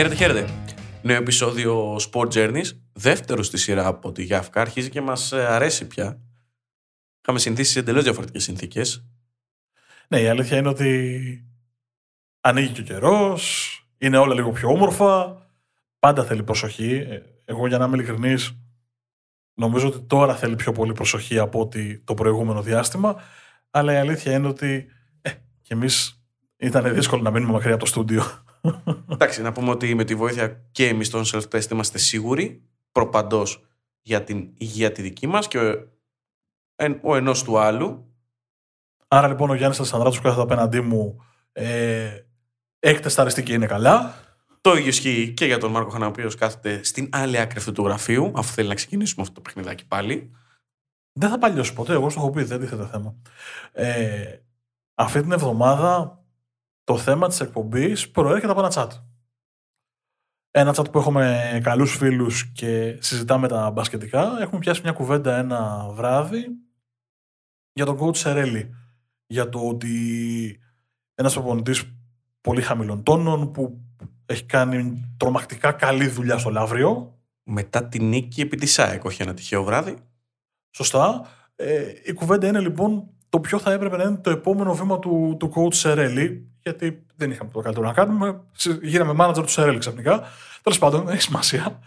Χαίρετε, χαίρετε. Νέο επεισόδιο Sport Journeys, δεύτερο στη σειρά από τη Γιάφκα, αρχίζει και μας ε, αρέσει πια. Είχαμε συνηθίσει σε εντελώς διαφορετικές συνθήκες. Ναι, η αλήθεια είναι ότι ανοίγει και ο καιρός, είναι όλα λίγο πιο όμορφα, πάντα θέλει προσοχή. Ε, Εγώ για να είμαι ειλικρινής, νομίζω ότι τώρα θέλει πιο πολύ προσοχή από ότι το προηγούμενο διάστημα, αλλά η αλήθεια είναι ότι ε, και εμείς ήταν δύσκολο να μείνουμε μακριά από το στούντιο. Εντάξει, να πούμε ότι με τη βοήθεια και εμείς των self-test είμαστε σίγουροι προπαντός για την υγεία τη δική μας και ο, εν- ο ενός του άλλου. Άρα λοιπόν ο Γιάννης Αλσανδράτος που κάθεται απέναντί μου ε, έχει τεσταριστεί και είναι καλά. Το ίδιο ισχύει και για τον Μάρκο Χανά, ο οποίος κάθεται στην άλλη άκρη αυτού του γραφείου, αφού θέλει να ξεκινήσουμε αυτό το παιχνιδάκι πάλι. Δεν θα παλιώσει ποτέ, εγώ στο έχω πει, δεν τίθεται θέμα. Ε, αυτή την εβδομάδα το θέμα της εκπομπής προέρχεται από ένα chat. Ένα chat που έχουμε καλούς φίλους και συζητάμε τα μπασκετικά. Έχουμε πιάσει μια κουβέντα ένα βράδυ για τον coach Σερέλη. Για το ότι ένας προπονητής πολύ χαμηλών τόνων που έχει κάνει τρομακτικά καλή δουλειά στο Λαύριο Μετά την νίκη επί της ΑΕΚ, όχι ένα τυχαίο βράδυ. Σωστά. Ε, η κουβέντα είναι λοιπόν το ποιο θα έπρεπε να είναι το επόμενο βήμα του, του coach Σερέλη, γιατί δεν είχαμε το καλύτερο να κάνουμε. Συ- Γίναμε manager του Σερέλη ξαφνικά. Τέλος πάντων, δεν έχει σημασία.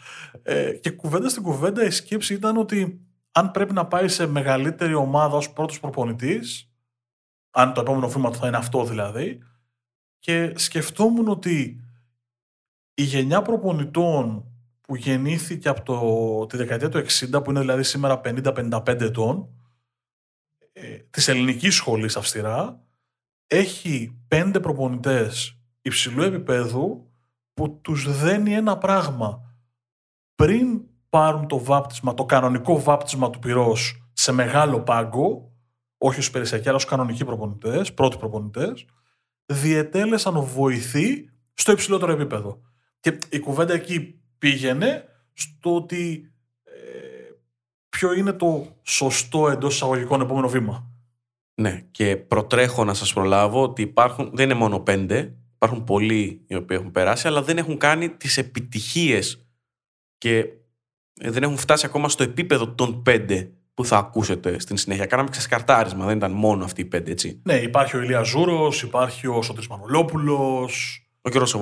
Ε, και κουβέντα στην κουβέντα η σκέψη ήταν ότι αν πρέπει να πάει σε μεγαλύτερη ομάδα ως πρώτος προπονητής, αν το επόμενο βήμα του θα είναι αυτό δηλαδή, και σκεφτόμουν ότι η γενιά προπονητών που γεννήθηκε από το, τη δεκαετία του 60, που είναι δηλαδή σήμερα 50-55 ετών, ε, της ελληνικής σχολής αυστηρά, έχει πέντε προπονητές υψηλού επίπεδου που τους δένει ένα πράγμα. Πριν πάρουν το βάπτισμα, το κανονικό βάπτισμα του πυρός σε μεγάλο πάγκο, όχι ως περισιακοί, αλλά ως κανονικοί προπονητές, πρώτοι προπονητές, διετέλεσαν βοηθοί στο υψηλότερο επίπεδο. Και η κουβέντα εκεί πήγαινε στο ότι ε, ποιο είναι το σωστό εντός εισαγωγικών επόμενο βήμα. Ναι, και προτρέχω να σας προλάβω ότι υπάρχουν, δεν είναι μόνο πέντε, υπάρχουν πολλοί οι οποίοι έχουν περάσει, αλλά δεν έχουν κάνει τις επιτυχίες και ε, δεν έχουν φτάσει ακόμα στο επίπεδο των πέντε που θα ακούσετε στην συνέχεια. Κάναμε ξεσκαρτάρισμα, δεν ήταν μόνο αυτοί οι πέντε, έτσι. Ναι, υπάρχει ο Ηλίας Ζούρος, υπάρχει ο Σωτής Μανολόπουλος, Ο Γιώργος ο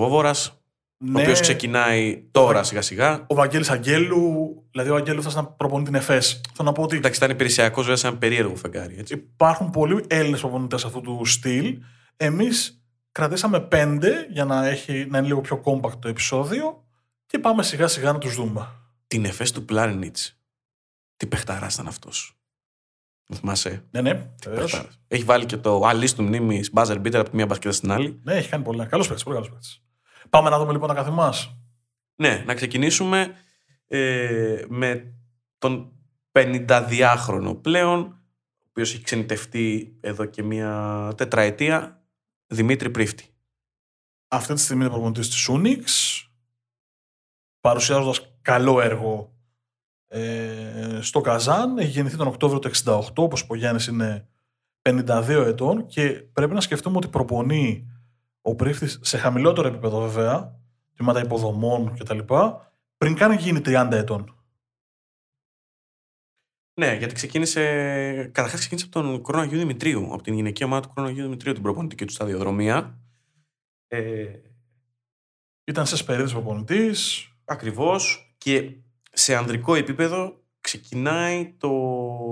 Βόβορας, ο ναι, οποίος ξεκινάει τώρα σιγά σιγά. ο Βαγγέλης Αγγέλου, δηλαδή ο Αγγέλου θα να προπονεί την ΕΦΕΣ. Θέλω να πω ότι Εντάξει, ήταν υπηρεσιακός βέβαια σε ένα περίεργο φεγγάρι, έτσι. υπάρχουν πολλοί Έλληνες προπονητές αυτού του στυλ. Εμείς κρατήσαμε πέντε για να, έχει, να είναι λίγο πιο compact το επεισόδιο και πάμε σιγά σιγά να τους δούμε. Την εφές του Πλάρινιτς. Τι παιχταράς ήταν αυτός. Το θυμάσαι; Ναι, ναι, βεβαίως. Παιχτάρας. Έχει βάλει και το αλή του μνήμης buzzer beater από τη μία μπασκέτα στην άλλη. Ναι, έχει κάνει πολύ. Καλός παίκτης, πολύ καλός παίκτης. Πάμε να δούμε λοιπόν τα κάθε μα. Ναι, να ξεκινήσουμε ε, με τον 52χρονο πλέον, ο οποίος έχει ξενιτευτεί εδώ και μία τετραετία, Δημήτρη Πρίφτη. Αυτή τη στιγμή είναι προπονητής της Unix, παρουσιάζοντας καλό έργο ε, στο Καζάν. Έχει γεννηθεί τον Οκτώβριο του 68, όπως ο Γιάννης είναι 52 ετών και πρέπει να σκεφτούμε ότι προπονεί ο Πρίφτης σε χαμηλότερο επίπεδο βέβαια, τμήματα υποδομών κτλ. πριν καν γίνει 30 ετών. Ναι, γιατί ξεκίνησε. Καταρχάς ξεκίνησε από τον Κρόνο Αγίου Δημητρίου, από την γυναική ομάδα του Κρόνο Αγίου Δημητρίου, την προπονητική του σταδιοδρομία. Ε, Ήταν σε περίοδο προπονητής. Ακριβώς. Και σε ανδρικό επίπεδο ξεκινάει το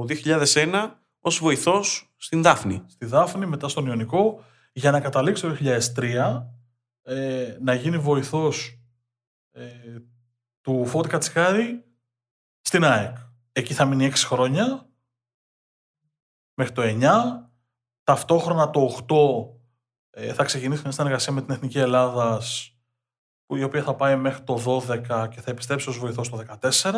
2001 ως βοηθός στην Δάφνη. στη Δάφνη, μετά στον Ιωνικό, για να καταλήξει το 2003 ε, να γίνει βοηθός ε, του Φώτη Κατσικάρη στην ΑΕΚ. Εκεί θα μείνει 6 χρόνια, μέχρι το 9. Ταυτόχρονα το 8 ε, θα ξεκινήσει μια συνεργασία με την Εθνική Ελλάδας, που η οποία θα πάει μέχρι το 12 και θα επιστρέψει ως βοηθός το 14.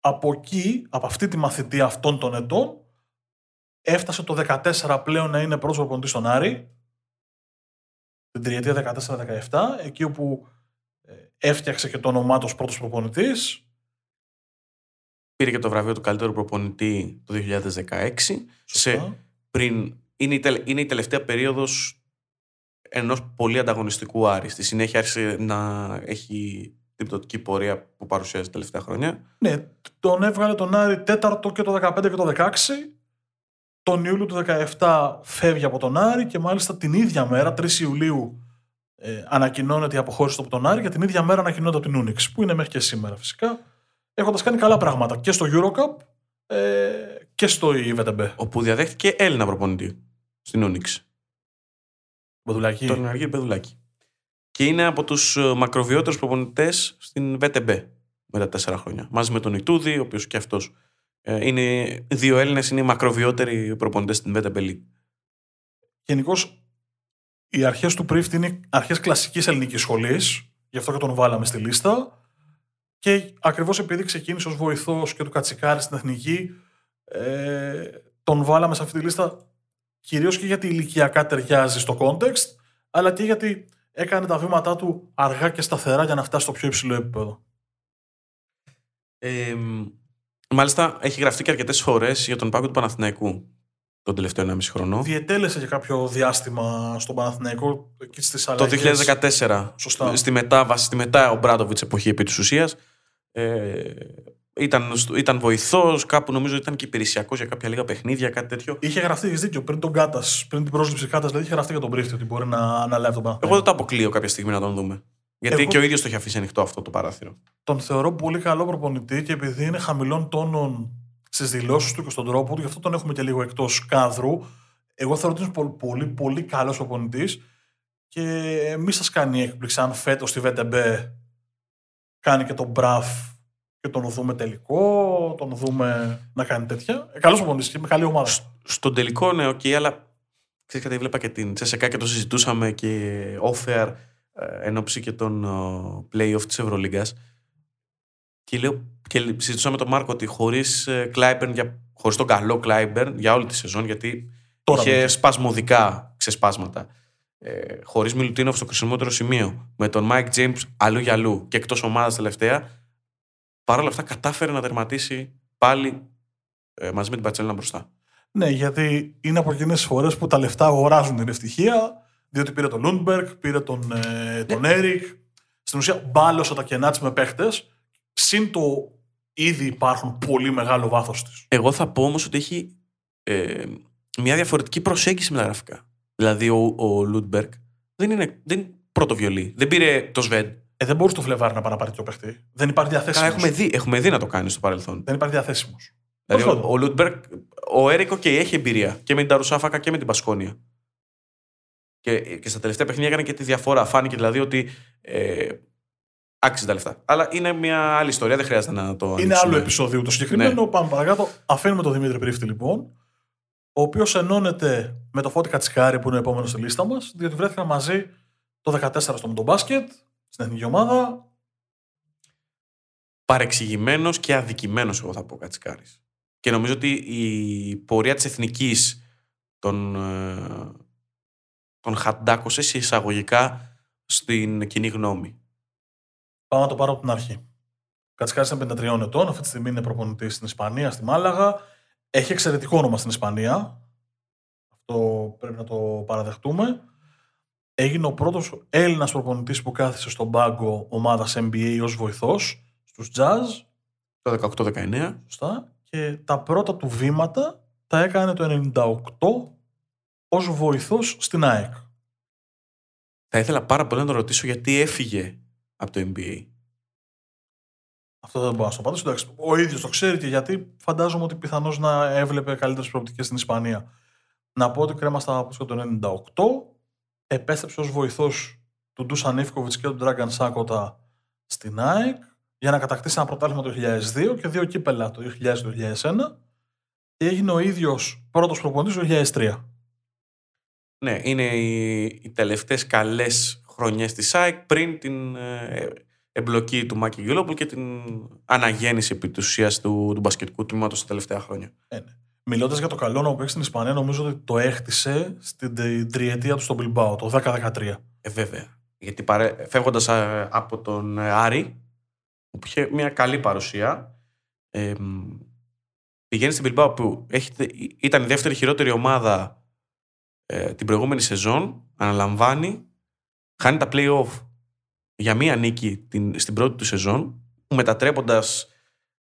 Από εκεί, από αυτή τη μαθητεία αυτών των ετών, έφτασε το 14 πλέον να είναι πρώτος προπονητής στον Άρη, την τριετία 14-17, εκεί όπου ε, έφτιαξε και το όνομά του ως πρώτος προπονητής. Πήρε και το βραβείο του καλύτερου προπονητή το 2016. Σωστά. Σε, πριν, είναι, η, τελε- είναι η τελευταία περίοδος ενός πολύ ανταγωνιστικού Άρη. Στη συνέχεια άρχισε να έχει την πτωτική πορεία που παρουσιάζει τα τελευταία χρόνια. Ναι, τον έβγαλε τον Άρη τέταρτο και το 15 και το 16. Τον Ιούλιο του 17 φεύγει από τον Άρη και μάλιστα την ίδια μέρα, 3 Ιουλίου, ε, ανακοινώνεται η αποχώρηση του από τον Άρη και την ίδια μέρα ανακοινώνεται από την Unix, που είναι μέχρι και σήμερα φυσικά, έχοντας κάνει καλά πράγματα και στο Eurocup ε, και στο IVTB. Όπου διαδέχτηκε Έλληνα προπονητή στην Unix. Μποδουλάκη. Τον Αργύρι Πεδουλάκη. Και είναι από τους μακροβιότερους προπονητές στην VTB με τα τέσσερα χρόνια. Μαζί με τον Ιτούδη, ο οποίος και αυτός είναι. Δύο Έλληνες είναι οι μακροβιότεροι προπονητές στην VTB League. Γενικώς, οι αρχές του Πρίφτ είναι αρχές κλασικής ελληνικής σχολής, γι' αυτό και τον βάλαμε στη λίστα. Και ακριβώς επειδή ξεκίνησε ως βοηθός και του Κατσικάρη στην εθνική, ε, τον βάλαμε σε αυτή τη λίστα κυρίως και γιατί ηλικιακά ταιριάζει στο context, αλλά και γιατί έκανε τα βήματά του αργά και σταθερά για να φτάσει στο πιο υψηλό επίπεδο. Ε, μάλιστα, έχει γραφτεί και αρκετές φορές για τον πάγκο του Παναθηναϊκού τον τελευταίο 1,5 χρόνο. Διετέλεσε για κάποιο διάστημα στον Παναθηναϊκό και στις Το αλλαγές. 2014, Σωστά. στη μετάβαση, στη μετά ο Μπράντοβιτς εποχή επί της ουσίας. Ε, ήταν, στο- ήταν βοηθός, κάπου νομίζω ήταν και υπηρεσιακός για κάποια λίγα παιχνίδια, κάτι τέτοιο. Είχε γραφτεί, έχεις δίκιο, πριν τον Κάτας, πριν την πρόσληψη Κάτας, δηλαδή είχε γραφτεί για τον Πρίφτη ότι μπορεί να αναλάβει τον Παναθηναϊκό. Εγώ δεν το αποκλείω κάποια στιγμή να τον δούμε. Γιατί Εγώ- και ο ίδιος το έχει αφήσει ανοιχτό αυτό το παράθυρο. Τον θεωρώ πολύ καλό προπονητή και επειδή είναι χαμηλών τόνων στις δηλώσεις του και στον τρόπο του, γι' αυτό τον έχουμε και λίγο εκτός κάδρου. Εγώ θεωρώ ότι είναι πολύ, πολύ, πολύ καλός προπονητής και μη σας κάνει έκπληξη αν φέτος στη VTB κάνει και τον Μπραφ και τον δούμε τελικό, τον δούμε να κάνει τέτοια. Ε, καλός προπονητής και με καλή ομάδα. Στον τελικό, ναι, οκ, αλλά ξέρεις κάτι, βλέπα και την Τσεσεκά και το συζητούσαμε και off-air ε, εν όψει και των ε, play-off της Ευρωλίγκας. Και, λέω, και συζητούσαμε τον Μάρκο ότι χωρίς, ε, Clyburn για, χωρίς τον καλό Κλάιμπερν για όλη τη σεζόν, γιατί Τώρα είχε μπήκε. σπασμωδικά ξεσπάσματα. Ε, χωρίς Μιλουτίνοφ στο χρησιμότερο σημείο, με τον Mike James αλλού για αλλού και εκτός ομάδας τελευταία, παρόλα αυτά κατάφερε να τερματίσει πάλι ε, μαζί με την Μπαρτσελόνα μπροστά. Ναι, γιατί είναι από εκείνες τις φορές που τα λεφτά αγοράζουν την ευτυχία, διότι πήρε τον Λούντμπεργκ, πήρε τον, ε, τον Έρικ. Στην ουσία μπάλωσε τα κενά της με παίχτες. Συν το ήδη υπάρχουν πολύ μεγάλο βάθος της. Εγώ θα πω όμως ότι έχει ε, μια διαφορετική προσέγγιση με τα γραφικά. Δηλαδή ο, ο Λούντμπεργκ δεν είναι, δεν είναι πρώτο βιολί. Δεν πήρε τον Σβεντ. Ε, δεν μπορούσε το Φλεβάρι να πάει να πάρει το παίχτη. Δεν υπάρχει Καλά, διαθέσιμος. έχουμε δει, έχουμε δει να το κάνει στο παρελθόν. Δεν υπάρχει διαθέσιμος. Δηλαδή Πώς ο, θα- ο Λούντμπεργκ, ο Έρικο και έχει εμπειρία και με την Νταρουσάφακα και με την Μπασκόνια. Και, και στα τελευταία παιχνίδια έκανε και τη διαφορά. Φάνηκε δηλαδή ότι ε, άξιζε τα λεφτά. Αλλά είναι μια άλλη ιστορία, δεν χρειάζεται να το Είναι ανοίξουμε. άλλο επεισόδιο το συγκεκριμένο. Ναι. Πάμε παρακάτω. Αφήνουμε τον Δημήτρη Πρίφτη λοιπόν, ο οποίος ενώνεται με το Φώτη Κατσικάρη που είναι ο επόμενος στη λίστα μας, διότι βρέθηκαν μαζί το 14 στο Μοντομπάσκετ, στην εθνική ομάδα. παρεξηγημένος και αδικημένος, εγώ θα πω Κατσικάρης. Και νομίζω ότι η πορεία της εθνικής τον, ε, τον χαντάκωσε σε εισαγωγικά στην κοινή γνώμη. Πάω να το πάρω από την αρχή. Ο Κατσικάρη είναι 53 ετών, αυτή τη στιγμή είναι προπονητής στην Ισπανία, στη Μάλαγα. Έχει εξαιρετικό όνομα στην Ισπανία. Αυτό πρέπει να το παραδεχτούμε. Έγινε ο πρώτος Έλληνας προπονητής που κάθισε στον πάγκο ομάδας NBA ως βοηθός στους Jazz. Το 18-19. Σωστά. Και τα πρώτα του βήματα τα έκανε το 98 ως βοηθός στην ΑΕΚ. Θα ήθελα πάρα πολύ να τον ρωτήσω γιατί έφυγε από το NBA. Αυτό δεν μπορώ να σου το απαντήσω. Εντάξει, ο ίδιος το ξέρει και γιατί φαντάζομαι ότι πιθανώς να έβλεπε καλύτερες προοπτικές στην Ισπανία. Να πω ότι κρέμα στα πούσκα το 98 επέστρεψε ως βοηθός του Ντούσαν Ιφκοβιτ και του Ντράγκαν Σάκοτα στην ΑΕΚ για να κατακτήσει ένα πρωτάθλημα το 2002 και δύο κύπελα το 2000-2001 και έγινε ο ίδιος πρώτος προπονητής το 2003. Ναι, είναι οι, οι τελευταίες καλές χρονιές της ΑΕΚ πριν την ε, εμπλοκή του Μάκη Γιουλόπουλ και την αναγέννηση επί της ουσίας του, του μπασκετικού τμήματος τα τελευταία χρόνια. Μιλώντας για το καλό όνομα που έχει στην Ισπανία, νομίζω ότι το έχτισε στην τε- τριετία του στον Μπιλμπάο, το 10-13. Ε, βέβαια. Γιατί παρέ... φεύγοντας α, από τον ε, Άρη, που είχε μια καλή παρουσία, ε, μ, πηγαίνει στην Bilbao που έχει, ήταν η δεύτερη χειρότερη ομάδα ε, την προηγούμενη σεζόν αναλαμβάνει, χάνει τα play-off για μία νίκη την, στην πρώτη του σεζόν, μετατρέποντας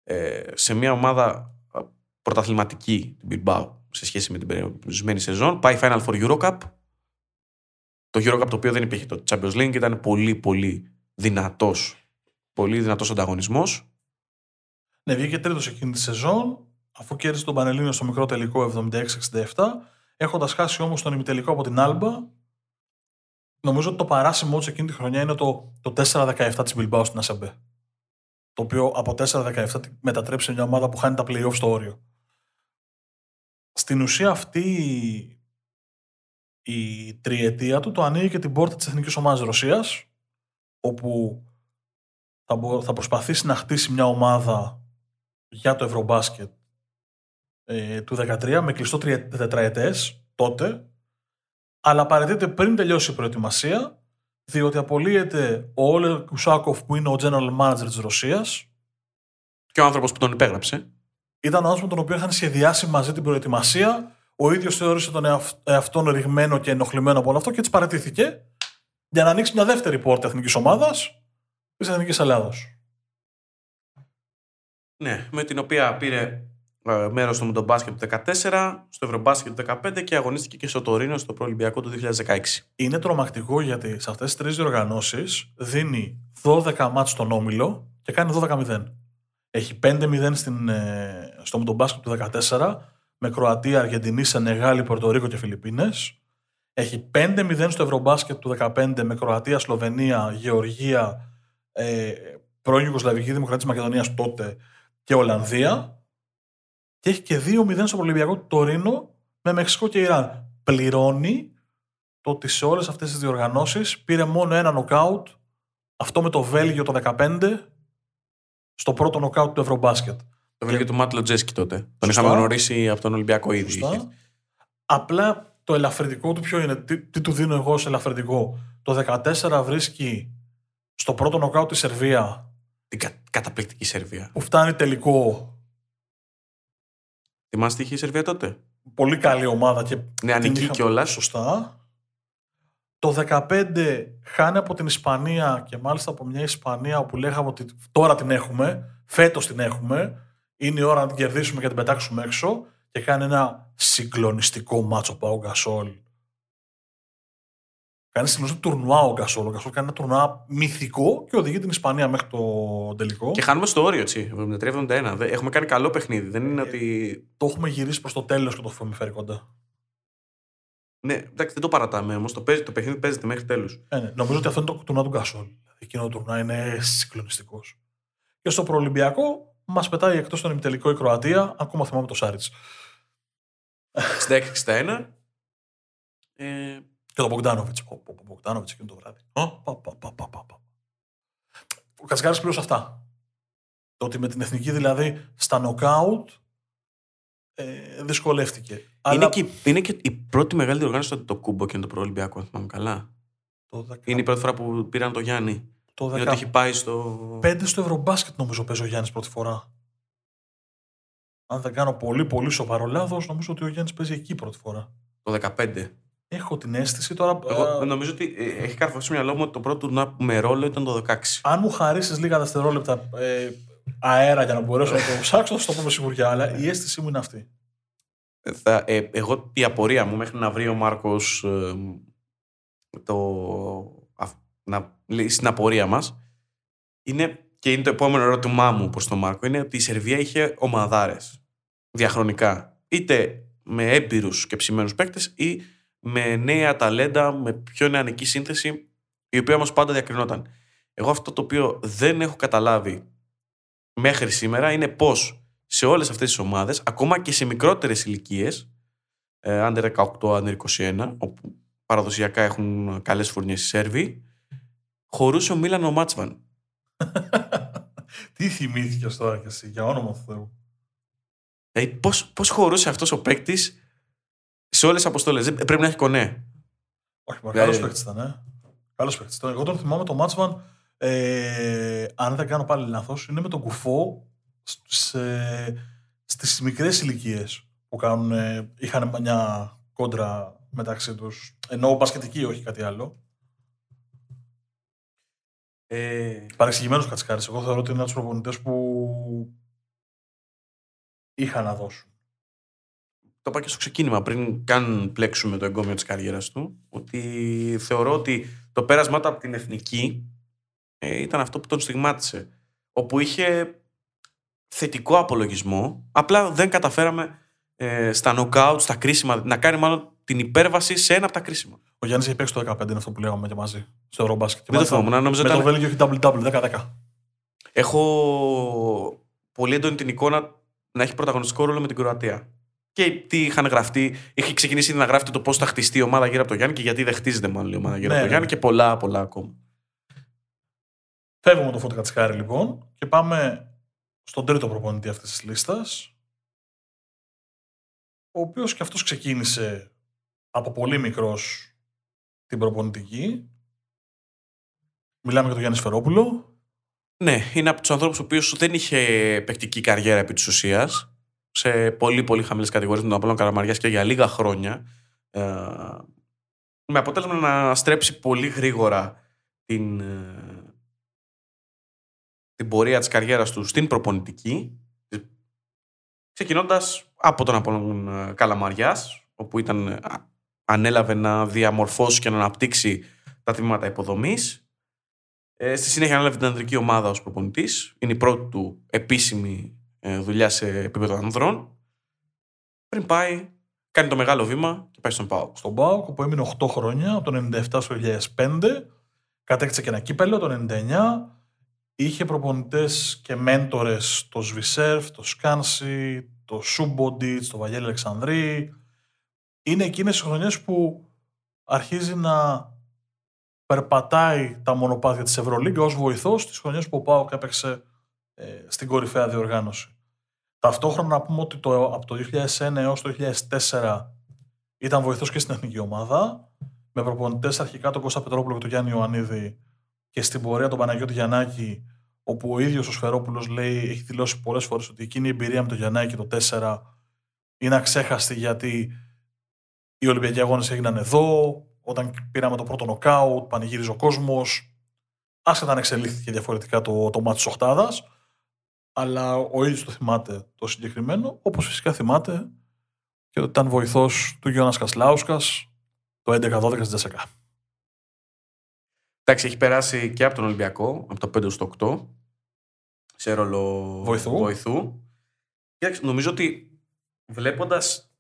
ε, σε μια ομάδα ε, πρωταθληματική την Bilbao σε σχέση με την προηγούμενη σεζόν. Πάει Final Four Eurocup. Το Eurocup το οποίο δεν υπήρχε το Champions League ήταν πολύ πολύ δυνατός πολύ δυνατός ανταγωνισμός. Ναι, βγήκε τρίτος εκείνη τη σεζόν, αφού κέρδισε τον Πανελλήνιο στο μικρό τελικό 76-67, έχοντας χάσει όμως τον ημιτελικό από την Άλμπα. Νομίζω ότι το παράσημο τη εκείνη τη χρονιά είναι το, το 4-17 της Bilbao στην ΑΣΕΜΠΕ. Το οποίο από 4-17 μετατρέψει μια ομάδα που χάνει τα playoff στο όριο. Στην ουσία αυτή η τριετία του το ανοίγει και την πόρτα της Εθνικής Ομάδας Ρωσίας όπου θα, θα προσπαθήσει να χτίσει μια ομάδα για το Ευρωμπάσκετ ε, του 2013 με κλειστό τετραετές τότε. Αλλά παραιτείται πριν τελειώσει η προετοιμασία διότι απολύεται ο Όλερ Κουσάκοφ που είναι ο general manager της Ρωσίας. Και ο άνθρωπος που τον υπέγραψε. Ήταν ο άνθρωπος με τον οποίο είχαν σχεδιάσει μαζί την προετοιμασία. Ο ίδιος θεώρησε τον εαυτόν ρηγμένο και ενοχλημένο από όλο αυτό και έτσι παρατήθηκε για να ανοίξει μια δεύτερη πόρτα εθνικής ομάδας της Εθνικής Ελλάδος. Ναι, με την οποία πήρε ε, μέρος στο Μουντομπάσκετ του 2014, στο Ευρωμπάσκετ του 2015 και αγωνίστηκε και στο Τωρίνο στο Προολυμπιακό του 2016. Είναι τρομακτικό γιατί σε αυτές τις τρεις διοργανώσεις δίνει 12 μάτς στον Όμιλο και κάνει 12-0. Έχει 5-0 στην, ε, στο Μουντομπάσκετ του 2014 με Κροατία, Αργεντινή, Σενεγάλη, Πορτορίκο και Φιλιππίνες. Έχει 5-0 στο Ευρωμπάσκετ του 2015 με Κροατία, Σλοβενία, Γεωργία, ε, πρώην Ιουγκοσλαβική Δημοκρατία Μακεδονίας τότε και Ολλανδία. Και έχει και 2-0 στο Ολυμπιακό του Τωρίνο με Μεξικό και Ιράν. Πληρώνει το ότι σε όλες αυτές τις διοργανώσεις πήρε μόνο ένα νοκάουτ. Αυτό με το Βέλγιο το 2015 στο πρώτο νοκάουτ του Ευρωμπάσκετ. Το Βέλγιο του Μάτλο Τζέσκι τότε. Τον είχαμε γνωρίσει από τον Ολυμπιακό ήδη. Απλά το ελαφρυντικό του ποιο είναι, τι, τι του δίνω εγώ σε ελαφρυντικό. Το 14 βρίσκει στο πρώτο νοκάου της Σερβία. Την κα, καταπληκτική Σερβία. Που φτάνει τελικό. Θυμάστε είχε η Σερβία τότε; Πολύ καλή ομάδα και. Νεανική είχα... κιόλας. Σωστά. Το 15 χάνει από την Ισπανία και μάλιστα από μια Ισπανία που λέγαμε ότι τώρα την έχουμε, φέτος την έχουμε. Είναι η ώρα να την κερδίσουμε και να την πετάξουμε έξω. Και κάνει ένα συγκλονιστικό μάτσο Πάου Γκασόλ Κάνει στην ουσία τουρνουά ο Γκασόλ. Ο Γκασόλ κάνει ένα τουρνουά μυθικό και οδηγεί την Ισπανία μέχρι το τελικό. Και χάνουμε στο όριο, έτσι. 73-71. Έχουμε κάνει καλό παιχνίδι. Δεν είναι ε, ότι. Το έχουμε γυρίσει προς το τέλος και το έχουμε φέρει κοντά. Ναι, εντάξει, δεν το παρατάμε όμως. Το, το παιχνίδι παίζεται μέχρι τέλους. Ε, ναι. Νομίζω ότι αυτό είναι το τουρνουά του Γκασόλ. Εκείνο το τουρνουά είναι συγκλονιστικός. Και στο προολυμπιακό μας πετάει εκτός τον ημιτελικό η Κροατία, ακόμα θυμάμαι το Σάριτς. 66-61. Ε, και τον Μπογκδάνοβιτ. Ο Μπογκδάνοβιτ εκείνο το βράδυ. Ο Κατσικάρη πλήρωσε αυτά. Το ότι με την εθνική δηλαδή στα νοκάουτ ε, δυσκολεύτηκε. Είναι, Αλλά... και, είναι και η πρώτη μεγάλη διοργάνωση το κούμπο και το προολυμπιακό, αν θυμάμαι καλά. Το Είναι η πρώτη φορά που πήραν το Γιάννη. Το 10... έχει πάει στο. Πέντε στο Ευρωμπάσκετ νομίζω παίζει ο Γιάννης πρώτη φορά. Αν δεν κάνω πολύ πολύ σοβαρό λάθος, νομίζω ότι ο Γιάννης παίζει εκεί πρώτη φορά. Το 15. Έχω την αίσθηση τώρα. Εγώ νομίζω ότι ε, έχει καρφώσει στο μυαλό μου ότι το πρώτο του με ρόλο ήταν το 16. Αν μου χαρίσεις λίγα δευτερόλεπτα ε, αέρα για να μπορέσω να το ψάξω, θα το πούμε σιγουριά. Αλλά η αίσθησή μου είναι αυτή. Ε, θα, ε, εγώ η απορία μου μέχρι να βρει ο Μάρκος ε, το, να, στην απορία μας είναι και είναι το επόμενο ερώτημά μου προς τον Μάρκο είναι ότι η Σερβία είχε ομαδάρες διαχρονικά. Είτε με έμπειρους και ψημένους παίκτες ή με νέα ταλέντα, με πιο νεανική σύνθεση, η οποία όμως πάντα διακρινόταν. Εγώ αυτό το οποίο δεν έχω καταλάβει μέχρι σήμερα είναι πώς σε όλες αυτές τις ομάδες, ακόμα και σε μικρότερες ηλικίες, ε, under 18, under 21, όπου παραδοσιακά έχουν καλές φουρνιέ οι Σέρβοι, χωρούσε ο Μίλαν ο Μάτσβαν. Τι θυμήθηκες τώρα κι εσύ, για όνομα του Θεού. Ε, πώς, χωρούσε αυτός ο παίκτης σε όλες τις αποστολές. Πρέπει να έχει κονέ. Όχι, μα καλός παίκτης ήταν. Ε. Καλός παίκτης ήταν. Εγώ τον θυμάμαι το Μάτσμαν, ε, αν δεν κάνω πάλι λάθος, είναι με τον κουφό στις μικρές ηλικίες που κάνουν, είχαν μια κόντρα μεταξύ τους. Ενώ μπασκετική, όχι κάτι άλλο. Ε, Παρεξηγημένος Κατσικάρης. Εγώ θεωρώ ότι είναι ένας από του προπονητές που είχαν να δώσουν. Το είπα και στο ξεκίνημα, πριν καν πλέξουμε το εγκόμιο της καριέρας του, ότι θεωρώ ότι το πέρασμά του από την εθνική ε, ήταν αυτό που τον στιγμάτισε. Όπου είχε θετικό απολογισμό, απλά δεν καταφέραμε ε, στα knockout, στα κρίσιμα, να κάνει μάλλον την υπέρβαση σε ένα από τα κρίσιμα. Ο Γιάννης έχει παίξει το 15, είναι αυτό που λέγαμε και μαζί. Στο Ευρωμπάσκετ. Και Δεν το μάλιστα θυμόμουν, νόμιζα Με ήταν- το Βέλγιο έχει double-double, 10-10. Έχω πολύ έντονη την εικόνα να έχει πρωταγωνιστικό ρόλο με την Κροατία. Και τι είχαν γραφτεί, είχε ξεκινήσει ήδη να γράφει το πώς θα χτιστεί η ομάδα γύρω από το Γιάννη και γιατί δεν χτίζεται μάλλον η ομάδα γύρω Ναι, από το ναι. Γιάννη και πολλά, πολλά ακόμα. Φεύγουμε το Φώτη Κατσικάρη λοιπόν και πάμε στον τρίτο προπονητή αυτής της λίστας. Ο οποίος και αυτός ξεκίνησε από πολύ μικρός την προπονητική. Μιλάμε για τον Γιάννη Σφερόπουλο. Ναι, είναι από τους ανθρώπους ο οποίος δεν είχε παικτική καριέρα επί της ουσίας. Σε πολύ πολύ χαμηλές κατηγορίες με τον Απόλλων Καραμαριάς και για λίγα χρόνια. Ε, με αποτέλεσμα να στρέψει πολύ γρήγορα την, ε, την πορεία της καριέρας του στην προπονητική ξεκινώντας από τον Απόλλων ε, Καλαμαριάς όπου ήταν, ε, α- ανέλαβε να διαμορφώσει και να αναπτύξει τα τμήματα υποδομής ε, στη συνέχεια ανέλαβε την ανδρική ομάδα ως προπονητής. Είναι η πρώτη του επίσημη ε, δουλειά σε επίπεδο ανδρών. Πριν πάει, κάνει το μεγάλο βήμα και πάει στον ΠΑΟΚ. Στον ΠΑΟΚ, όπου έμεινε 8 χρόνια, από το 97 στο 2005. Κατέκτησε και ένα κύπελο το 99. Είχε προπονητές και μέντορες το Σβισέρφ, το Σκάνσι, το Σούμποντιτς, το Βαγγέλη Αλεξανδρή. Είναι εκείνες οι χρονιές που αρχίζει να περπατάει τα μονοπάτια της Ευρωλίγκας ως βοηθός στις χρονιές που ο ΠΑΟΚ έπαιξε ε, στην κορυφαία διοργάνωση. Ταυτόχρονα να πούμε ότι το, από το 2001 έως το 2004 ήταν βοηθός και στην εθνική ομάδα, με προπονητές αρχικά τον Κώστα Πετρόπουλο και τον Γιάννη Ιωαννίδη και στην πορεία τον Παναγιώτη Γιαννάκη, όπου ο ίδιος ο Σφερόπουλος λέει, έχει δηλώσει πολλές φορές ότι εκείνη η εμπειρία με τον Γιαννάκη το 4 είναι αξέχαστη γιατί οι Ολυμπιακοί Αγώνες έγιναν εδώ, όταν πήραμε το πρώτο νοκάουτ, πανηγύριζε ο κόσμος, άσχετα αν εξελίχθηκε διαφορετικά το, το μάτι της Οχτάδας, αλλά ο ίδιος το θυμάται το συγκεκριμένο, όπως φυσικά θυμάται και ότι ήταν βοηθός του Γιώνας Κασλάουσκας το 11-12 στην Τζεσεκά. Εντάξει, έχει περάσει και από τον Ολυμπιακό, από το 5 στο 8, σε ρόλο Βοηθού. βοηθού. Κοίταξε, νομίζω ότι βλέποντας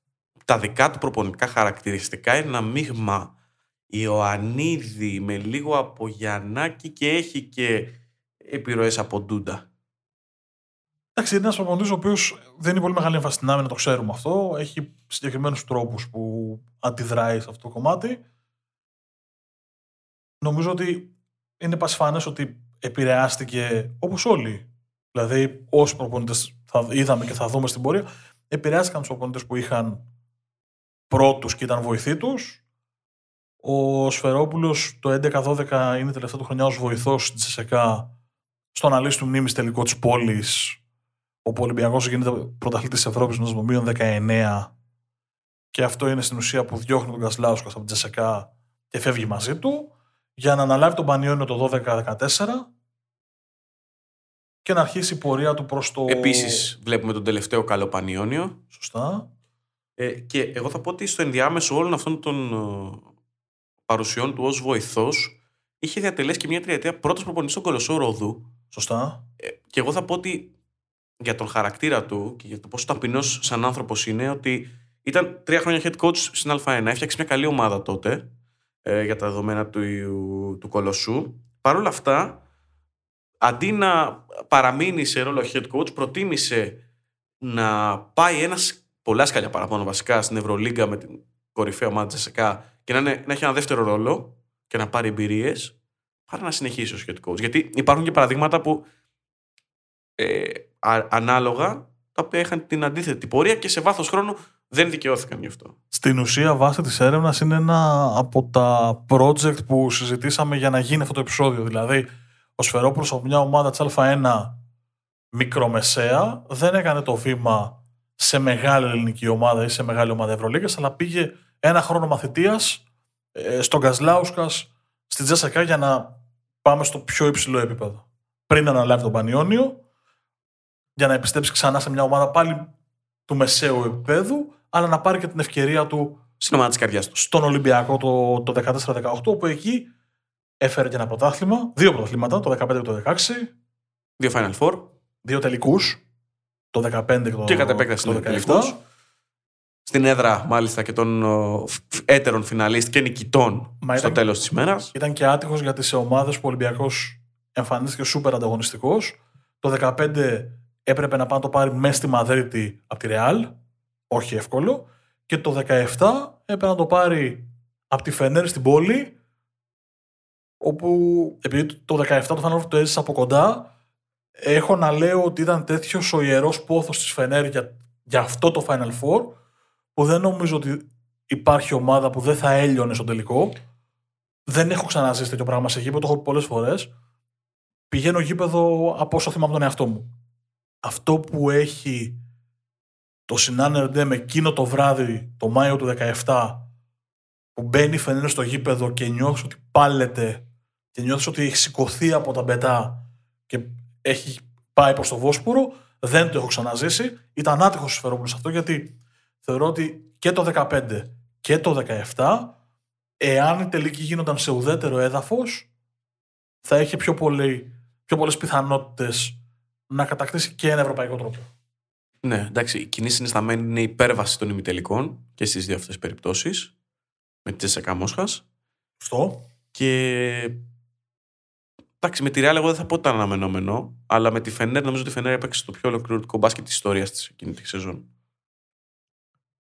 τα δικά του προπονητικά χαρακτηριστικά είναι ένα μείγμα Ιωαννίδη με λίγο από Γιαννάκη και έχει και επιρροές από Ντούντα. Εντάξει, είναι ένας προπονητής ο οποίος δεν είναι πολύ μεγάλη έμφαση στην άμυνα, το ξέρουμε αυτό. Έχει συγκεκριμένους τρόπους που αντιδράει σε αυτό το κομμάτι. Νομίζω ότι είναι πασφανές ότι επηρεάστηκε όπως όλοι. Δηλαδή, όσοι προπονητές θα είδαμε και θα δούμε στην πορεία, επηρεάστηκαν τους προπονητές που είχαν πρώτους και ήταν βοηθοί τους. Ο Σφερόπουλος το 11-12 είναι η τελευταία του χρονιά ως βοηθός τη ΕΣΕΚΑ στο αναλύσει του μνήμης τελικό της πόλης όπου ο Ολυμπιακός γίνεται πρωταθλητής τη Ευρώπης με το μείον 19. Και αυτό είναι στην ουσία που διώχνει τον Κασλάουσκα από την Τζεσεκά και φεύγει μαζί του, για να αναλάβει τον Πανιόνιο το 12-14 και να αρχίσει η πορεία του προς το. Επίσης βλέπουμε τον τελευταίο καλό Πανιόνιο Σωστά. Ε, και εγώ θα πω ότι στο ενδιάμεσο όλων αυτών των ε, παρουσιών του ως βοηθός είχε διατελέσει και μια τριετία πρώτος προπονητής στον Κολοσσό Ρόδου Σωστά. Ε, και εγώ θα πω ότι για τον χαρακτήρα του και για το πόσο ταπεινός σαν άνθρωπος είναι ότι ήταν τρία χρόνια head coach στην Α1. Έφτιαξε μια καλή ομάδα τότε ε, για τα δεδομένα του, του Κολοσσού. Παρ' όλα αυτά, αντί να παραμείνει σε ρόλο head coach, προτίμησε να πάει ένας πολλά σκαλιά παραπάνω βασικά στην Ευρωλίγκα με την κορυφαία ομάδα της ΕΣΕΚΑ και να, είναι, να έχει ένα δεύτερο ρόλο και να πάρει εμπειρίες, παρά να συνεχίσει ως head coach. Γιατί υπάρχουν και παραδείγματα που ε, α- ανάλογα τα οποία είχαν την αντίθετη πορεία και σε βάθος χρόνου δεν δικαιώθηκαν γι' αυτό. Στην ουσία, βάση της έρευνας είναι ένα από τα project που συζητήσαμε για να γίνει αυτό το επεισόδιο. Δηλαδή, ο Σφερόπουλος από μια ομάδα της Α1 μικρομεσαία δεν έκανε το βήμα σε μεγάλη ελληνική ομάδα ή σε μεγάλη ομάδα Ευρωλίγκας, αλλά πήγε ένα χρόνο μαθητείας ε, στον Κασλάουσκας, στην Τζέσσακα για να πάμε στο πιο υψηλό επίπεδο. Πριν αναλάβει τον Πανιόνιο, για να επιστρέψει ξανά σε μια ομάδα πάλι του μεσαίου επίπεδου, αλλά να πάρει και την ευκαιρία του Στην ομάδα της καρδιάς του. στον Ολυμπιακό το, το 14-18, όπου εκεί έφερε και ένα πρωτάθλημα, δύο πρωταθλήματα, το 15 και το 16, Δύο Final Four. δύο τελικούς, το 15 και το, Και κατ' επέκταση το είναι 17. τελικούς. Στην έδρα, μάλιστα, και των ο, φ- έτερων φιναλίστ και νικητών Μα στο ήταν- τέλος της ημέρας. Ήταν και άτυχος γιατί σε ομάδες που ο Ολυμπιακός εμφανίστηκε σούπερ ανταγωνιστικός. Το 15 έπρεπε να πάει να το πάρει μέσα στη Μαδρίτη από τη Ρεάλ. Όχι εύκολο. Και το 17 έπρεπε να το πάρει από τη Φενέρ στην πόλη. Όπου επειδή το 17 το Final Four το έζησα από κοντά, έχω να λέω ότι ήταν τέτοιος ο ιερός πόθος της Φενέρ για, για αυτό το Final Four, που δεν νομίζω ότι υπάρχει ομάδα που δεν θα έλειωνε στο τελικό. Δεν έχω ξαναζήσει τέτοιο πράγμα σε γήπεδο, το έχω πει πολλές φορές. Πηγαίνω γήπεδο από όσο θυμάμαι τον εαυτό μου. Αυτό που έχει το Σινάνερ Ντε με εκείνο το βράδυ, το Μάιο του 17, που μπαίνει φαινέρ στο γήπεδο και νιώθεις ότι πάλεται και νιώθεις ότι έχει σηκωθεί από τα μπετά και έχει πάει προς το Βόσπορο, δεν το έχω ξαναζήσει. Ήταν άτυχος ο Σφερόπουλος αυτό γιατί θεωρώ ότι και το 15 και το 17 εάν οι τελικοί γίνονταν σε ουδέτερο έδαφος, θα είχε πιο, πολύ, πιο πολλές πιθανότητες να κατακτήσει και ένα ευρωπαϊκό τρόπο. Ναι, εντάξει, η κοινή συνισταμένη είναι η υπέρβαση των ημιτελικών και στις δύο αυτές περιπτώσεις. Με τη Τζέσσεκα Μόσχας. Στο. Και. Εντάξει, με τη Real εγώ δεν θα πω ότι ήταν αναμενόμενο, αλλά με τη Φενέρ νομίζω ότι η Φενέρ έπαιξε το πιο ολοκληρωτικό μπάσκετ της ιστορίας της εκείνη τη σεζόν.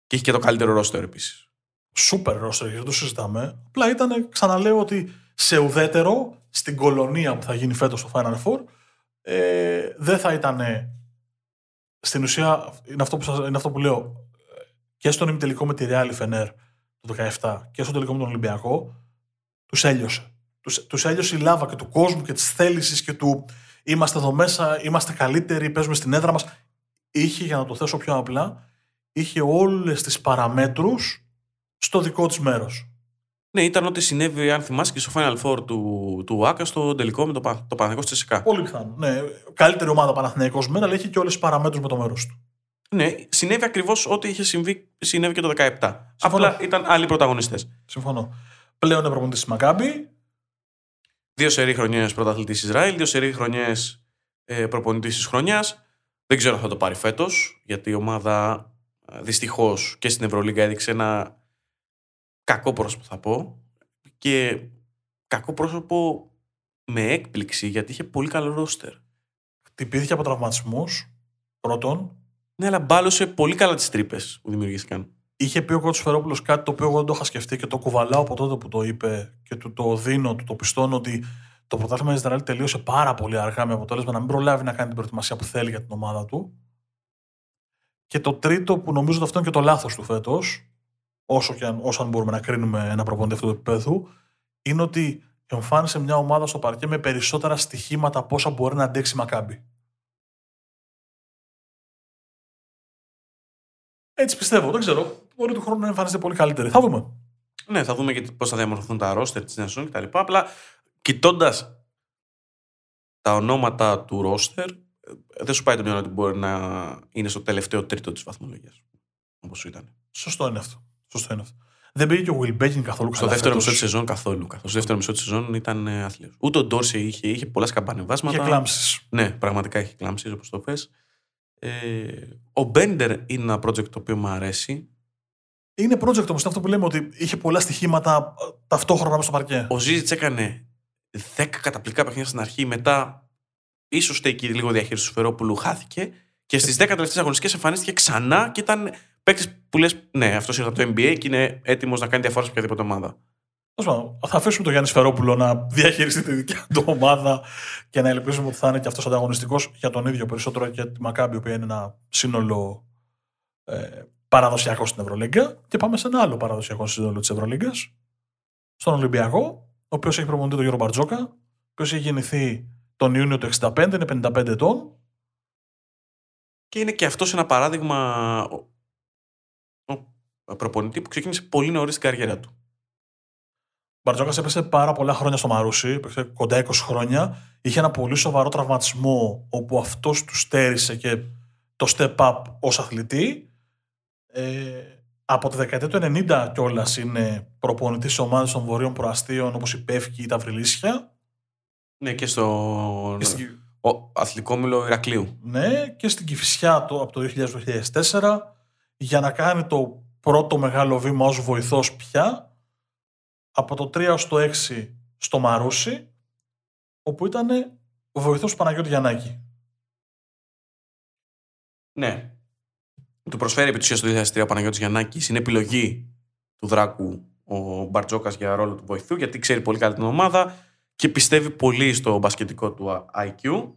Και είχε και το καλύτερο ρόστερ επίσης. Σούπερ ρόστερ, δεν το συζητάμε. Απλά ήταν, ξαναλέω ότι σε ουδέτερο, στην κολονία που θα γίνει φέτος στο Final Four, ε, δεν θα ήταν. Στην ουσία, είναι αυτό που, σας, είναι αυτό που λέω, και στον ημιτελικό με τη Real Φενέρ το 17 και στον τελικό με τον Ολυμπιακό, τους έλειωσε. Τους, τους έλειωσε η λάβα και του κόσμου και της θέλησης και του είμαστε εδώ μέσα, είμαστε καλύτεροι, παίζουμε στην έδρα μας. Είχε, για να το θέσω πιο απλά, είχε όλες τις παραμέτρους στο δικό της μέρος. Ναι, ήταν ό,τι συνέβη, αν θυμάσαι, και στο Final Four του, του ΆΚΑ στο τελικό με το, Πα- το Παναγικό Τσεσικά. Πολύ πιθανό. Ναι, καλύτερη ομάδα Παναθηναϊκός μένα, αλλά είχε και όλες τις παραμέτρους με το μέρος του. Ναι, συνέβη ακριβώς ό,τι είχε συμβεί, συνέβη και το 17. Απλά ήταν άλλοι πρωταγωνιστές. Συμφωνώ. Πλέον είναι προπονητής της Μακάμπη. Δύο σερή χρονιές πρωταθλητής Ισραήλ, δύο σερή χρονιές ε, προπονητής της χρονιάς. Δεν ξέρω αν θα το πάρει φέτος, γιατί η ομάδα δυστυχώς και στην Ευρωλίγκα έδειξε ένα κακό πρόσωπο, θα πω. Και κακό πρόσωπο με έκπληξη, γιατί είχε πολύ καλό ρόστερ. Χτυπήθηκε από τραυματισμούς. Πρώτον, Ναι, αλλά μπάλωσε πολύ καλά τις τρύπες που δημιουργήθηκαν. είχε πει ο κ. Φερόπουλο κάτι το οποίο εγώ δεν το είχα σκεφτεί και το κουβαλάω από τότε που το είπε και του το δίνω, του το πιστώνω ότι το πρωτάθλημα Ισραήλ τελείωσε πάρα πολύ αργά με αποτέλεσμα να μην προλάβει να κάνει την προετοιμασία που θέλει για την ομάδα του. Και το τρίτο που νομίζω ότι αυτό είναι και το λάθος του φέτος, όσο, και αν, όσο αν μπορούμε να κρίνουμε ένα προπονητή αυτού του επίπεδου, είναι ότι εμφάνισε μια ομάδα στο παρκέ με περισσότερα στοιχήματα από όσα μπορεί να αντέξει η Μακάμπη. Έτσι πιστεύω, δεν ξέρω. Μπορεί του χρόνου να εμφανίζεται πολύ καλύτερη. Θα δούμε. Ναι, θα δούμε και πώς θα διαμορφωθούν τα ρόστερ της Νέας κτλ. Απλά κοιτώντας τα ονόματα του ρόστερ, ε, δεν σου πάει το μυαλό ότι μπορεί να είναι στο τελευταίο τρίτο της βαθμολογίας. Όπως ήταν. Σωστό είναι αυτό. Σωστό είναι αυτό. Δεν πήγε και ο Will Beckton καθόλου Στο καλά. δεύτερο φέτος. μισό της σεζόν καθόλου. Καθώ στο δεύτερο μισό της σεζόν ήταν ε, άθλιο. Ούτε ο Ντόρσεϊ είχε, είχε πολλά σκαμπανεβάσματα. Είχε κλάμψεις. Ναι, πραγματικά έχει κλάμψεις, όπως το πες. Ε, ο Μπέντερ είναι ένα project το οποίο μου αρέσει. Είναι project όμως αυτό που λέμε ότι είχε πολλά στοιχήματα ε, ταυτόχρονα μέσα στο παρκέ. Ο Ζίζιτ έκανε 10 καταπληκτικά παιχνίδια στην αρχή. Μετά, ίσως στέκει λίγο διαχείριση του Φερόπουλου, χάθηκε. Και στις 10 τελευταίες αγωνιστικές εμφανίστηκε ξανά και ήταν παίκτης που λες: Ναι, αυτός ήρθε από το NBA και είναι έτοιμος να κάνει διαφορά σε οποιαδήποτε ομάδα. Τέλος πάντων, Θα αφήσουμε τον Γιάννη Σφερόπουλο να διαχειριστεί τη δικιά του ομάδα και να ελπίζουμε ότι θα είναι και αυτός ανταγωνιστικός για τον ίδιο περισσότερο και για τη Μακάμπη, η οποία είναι ένα σύνολο ε, παραδοσιακό στην Ευρωλίγκα. Και πάμε σε ένα άλλο παραδοσιακό σύνολο της Ευρωλίγκας, στον Ολυμπιακό, ο οποίος έχει προπονητή τον Γιώργο Μπαρτζόκα, ο οποίος έχει γεννηθεί τον Ιούνιο του 65, είναι 55 ετών. Και είναι και αυτός ένα παράδειγμα. Ο, ο προπονητή που ξεκίνησε πολύ νωρίς την καριέρα του. Ο Μπαρτζόκας έπεσε πάρα πολλά χρόνια στο Μαρούσι, έπαιξε κοντά 20 χρόνια. Είχε ένα πολύ σοβαρό τραυματισμό όπου αυτός του στέρισε και το step up ως αθλητή. Ε, από τη δεκαετία του 90 κιόλας είναι προπονητής σε ομάδε των βορείων προαστίων όπως η Πεύκη ή τα Βρυλίσια. Ναι, και στο Και στην, ο, αθλητικό μήλο Ηρακλείου. ναι, και στην Κηφισιά το, από το 2000-2004 για να κάνει το πρώτο μεγάλο βήμα ως βοηθός πια από το 3 ως το 6 στο Μαρούσι όπου ήταν βοηθός του Παναγιώτη Γιαννάκη. Ναι. Του προσφέρει επί της ουσίας το 2003 ο Παναγιώτης Γιαννάκης. Είναι επιλογή του Δράκου ο Μπαρτζόκας για ρόλο του βοηθού γιατί ξέρει πολύ καλά την ομάδα και πιστεύει πολύ στο μπασκετικό του IQ.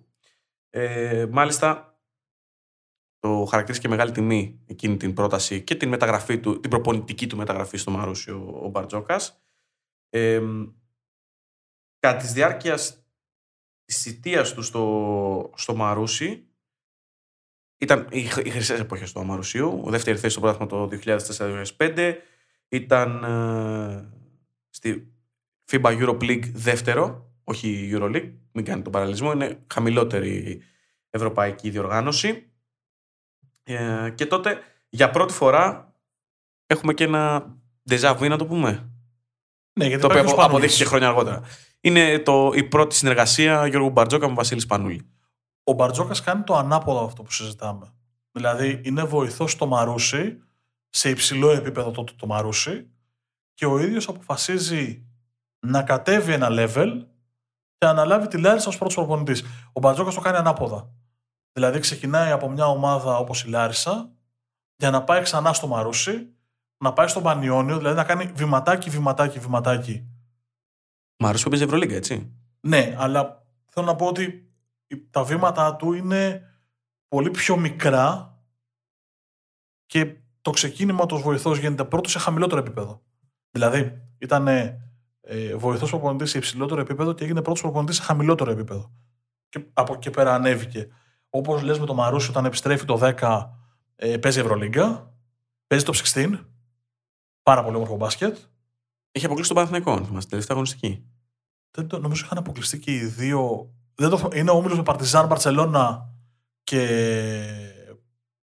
Ε, μάλιστα, το χαρακτήρισε και μεγάλη τιμή εκείνη την πρόταση και την μεταγραφή του, την προπονητική του μεταγραφή στο Μαρούσι ο, ο Μπαρτζόκας. Ε, κατά της διάρκειας της θητείας του στο, στο Μαρούσι, ήταν οι, οι χρυσές εποχές του Αμαρουσίου. Ο δεύτερη θέση στο πρωτάθλημα το 2004-2005. Ήταν ε, στη FIBA Europe League δεύτερο, όχι EuroLeague, μην κάνει τον παραλυσμό, είναι χαμηλότερη ευρωπαϊκή διοργάνωση. Ε, και τότε για πρώτη φορά έχουμε και ένα déjà vu, να το πούμε. Ναι, γιατί Το οποίο υπάρχει ο απο- Σπανούλης. αποδείχθηκε χρόνια αργότερα. Είναι το, η πρώτη συνεργασία Γιώργου Μπαρτζόκα με Βασίλη Σπανούλη. Ο Μπαρτζόκας κάνει το ανάποδο από αυτό που συζητάμε. Δηλαδή είναι βοηθός στο Μαρούσι, σε υψηλό επίπεδο τότε το Μαρούσι και ο ίδιος αποφασίζει να κατέβει ένα level και να αναλάβει τη Λάρισα ως πρώτος προπονητής. Ο Μπαρτζόκας το κάνει ανάποδα. Δηλαδή ξεκινάει από μια ομάδα όπως η Λάρισα για να πάει ξανά στο Μαρούσι, να πάει στον Πανιόνιο, δηλαδή να κάνει βηματάκι, βηματάκι, βηματάκι Μ' αρέσει που παίζει Ευρωλίγκα, έτσι; ναι, αλλά θέλω να πω ότι τα βήματά του είναι πολύ πιο μικρά και το ξεκίνημα τους ως βοηθός γίνεται πρώτο σε χαμηλότερο επίπεδο. Δηλαδή, ήταν ε, βοηθός προπονητής σε υψηλότερο επίπεδο και έγινε πρώτος προπονητής σε χαμηλότερο επίπεδο. Και από εκεί και πέρα ανέβηκε. Όπως λες με το Μαρούσι, όταν επιστρέφει το 10, ε, παίζει Ευρωλίγκα, παίζει το 16, πάρα πολύ όμορφο μπάσκετ. Έχει αποκλείσει τον Παναθηναϊκό, αν θυμάστε, τελευταία αγωνιστική. Δεν το, νομίζω είχαν αποκλειστεί και οι δύο. Δεν το, θυμ- είναι ο όμιλος με Παρτιζάν, Μπαρσελόνα και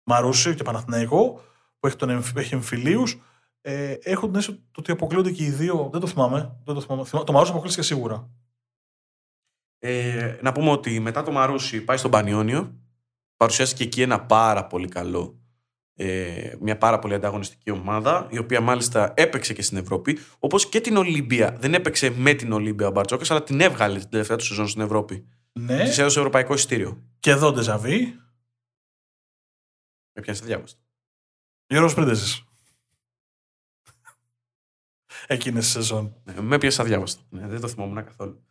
Μαρούσι και Παναθηναϊκό που έχει, τον, εμφ- έχει εμφυλίους. Ε, έχω την αίσθηση ότι αποκλείονται και οι δύο. Δεν το θυμάμαι. Δεν το, θυμάμαι. Θυμά- το Μαρούσι αποκλείστηκε σίγουρα. Ε, να πούμε ότι μετά το Μαρούσι πάει στον Πανιόνιο. Παρουσιάστηκε εκεί ένα πάρα πολύ καλό, ε, μια πάρα πολύ ανταγωνιστική ομάδα, η οποία μάλιστα έπαιξε και στην Ευρώπη, όπως και την Ολύμπια. Δεν έπαιξε με την Ολύμπια ο Μπαρτζόκας, αλλά την έβγαλε την τελευταία του σεζόν στην Ευρώπη. Ναι, Της έδωσε ευρωπαϊκό εισιτήριο. και εδώ Ντεζαβί. Με πιάνεις διάβαστο. Γιώργος Πρίντεζης. Εκείνες τις σεζόν. Ναι, με πιάσα διάβαστο. Ναι, δεν το θυμόμουν καθόλου.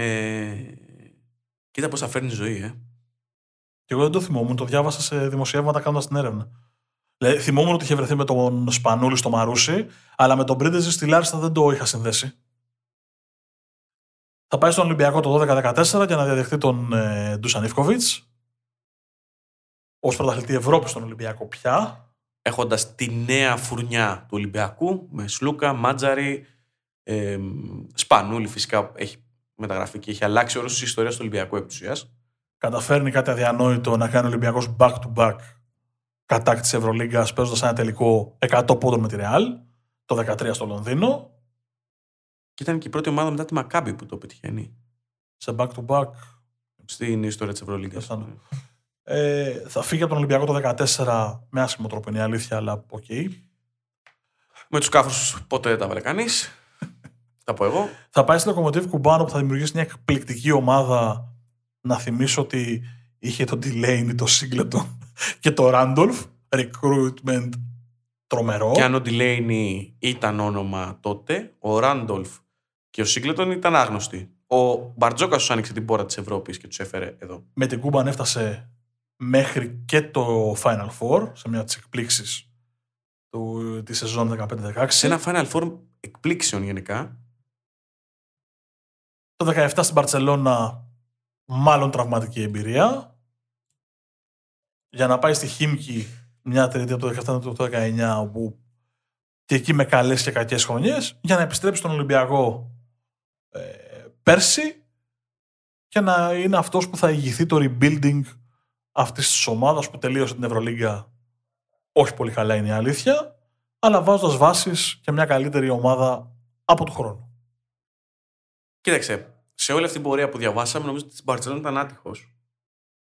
Ε, κοίτα πώς θα φέρνει η ζωή, ε. Και εγώ δεν το θυμόμουν, το διάβασα σε δημοσιεύματα κάνοντας την έρευνα. Δηλαδή, θυμόμουν ότι είχε βρεθεί με τον Σπανούλη στο Μαρούσι, αλλά με τον Πρίντεζη στη Λάριστα δεν το είχα συνδέσει. Θα πάει στον Ολυμπιακό το 12-14 για να διαδεχτεί τον ε, Ντούσαν Ιφκοβιτ. Ω πρωταθλητή Ευρώπης στον Ολυμπιακό πια. έχοντας τη νέα φουρνιά του Ολυμπιακού με Σλούκα, Μάτζαρη, ε, Σπανούλη φυσικά έχει μεταγραφεί και έχει αλλάξει όλες τις ιστορίες του Ολυμπιακού επί της ουσίας. Καταφέρνει κάτι αδιανόητο να κάνει ο Ολυμπιακός back-to-back κατάκτηση Ευρωλίγκας παίζοντας ένα τελικό 100 πόντων με τη Ρεάλ το 13 στο Λονδίνο. Και ήταν και η πρώτη ομάδα μετά τη Μακάμπι που το πετυχαίνει Σε back-to-back στην ιστορία της Ευρωλίγκας. Πιθανό. Ε, θα φύγει από τον Ολυμπιακό το 14 με άσχημο τρόπο, είναι η αλήθεια, αλλά οκ. Με τους κάφρους ποτέ δεν τα βάλε κανείς. Θα πω εγώ. Θα πάει στη Lokomotiv Κουμπάν όπου θα δημιουργήσει μια εκπληκτική ομάδα. Να θυμίσω ότι είχε τον Delaney, το Singleton και το Randolph. Recruitment τρομερό. Και αν ο Ντιλέινι ήταν όνομα τότε, ο Ράντολφ και ο Σίγκλετον ήταν άγνωστοι. Ο Μπαρτζόκας τους άνοιξε την πόρτα της Ευρώπης και τους έφερε εδώ. Με την Κούμπαν έφτασε μέχρι και το Final Four, σε μια από τις εκπλήξεις του, της σεζόν 15-16. Σε ένα Final Four εκπλήξεων γενικά, Το 17 στην Παρσελώνα μάλλον τραυματική εμπειρία. Για να πάει στη Χίμκι μια τριετία από το 17 το 19, όπου και εκεί με καλές και κακές χρονιές, για να επιστρέψει στον Ολυμπιακό ε, πέρσι και να είναι αυτός που θα ηγηθεί το rebuilding αυτής της ομάδας που τελείωσε την Ευρωλίγκα. Όχι πολύ καλά είναι η αλήθεια, αλλά βάζοντας βάσεις και μια καλύτερη ομάδα από του χρόνου. Κοίταξε, σε όλη αυτή την πορεία που διαβάσαμε, νομίζω ότι στην Μπαρσελόνα ήταν άτυχος.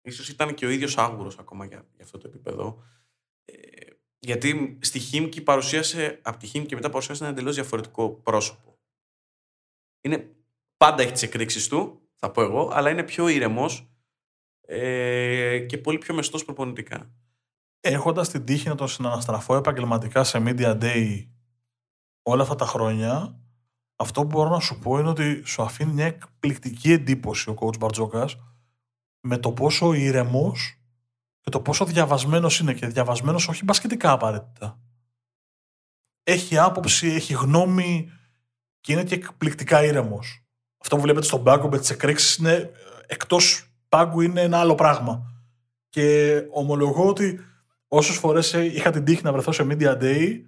Ίσως ήταν και ο ίδιος άγουρος ακόμα για, για αυτό το επίπεδο. Ε, γιατί στη Χίμκι παρουσίασε, από τη Χίμκι και μετά παρουσίασε ένα εντελώς διαφορετικό πρόσωπο. Είναι, πάντα έχει τις εκρήξεις του, θα πω εγώ, αλλά είναι πιο ήρεμος ε, και πολύ πιο μεστός προπονητικά. Έχοντας την τύχη να τον συναναστραφώ επαγγελματικά σε Media Day όλα αυτά τα χρόνια, αυτό που μπορώ να σου πω είναι ότι σου αφήνει μια εκπληκτική εντύπωση ο coach Μπαρτζόκας με το πόσο ήρεμο και το πόσο διαβασμένος είναι και διαβασμένος όχι μπασκετικά απαραίτητα. Έχει άποψη, έχει γνώμη και είναι και εκπληκτικά ήρεμος. Αυτό που βλέπετε στον πάγκο με τις εκρήξεις είναι εκτός πάγκου είναι ένα άλλο πράγμα. Και ομολογώ ότι όσες φορές είχα την τύχη να βρεθώ σε Media Day,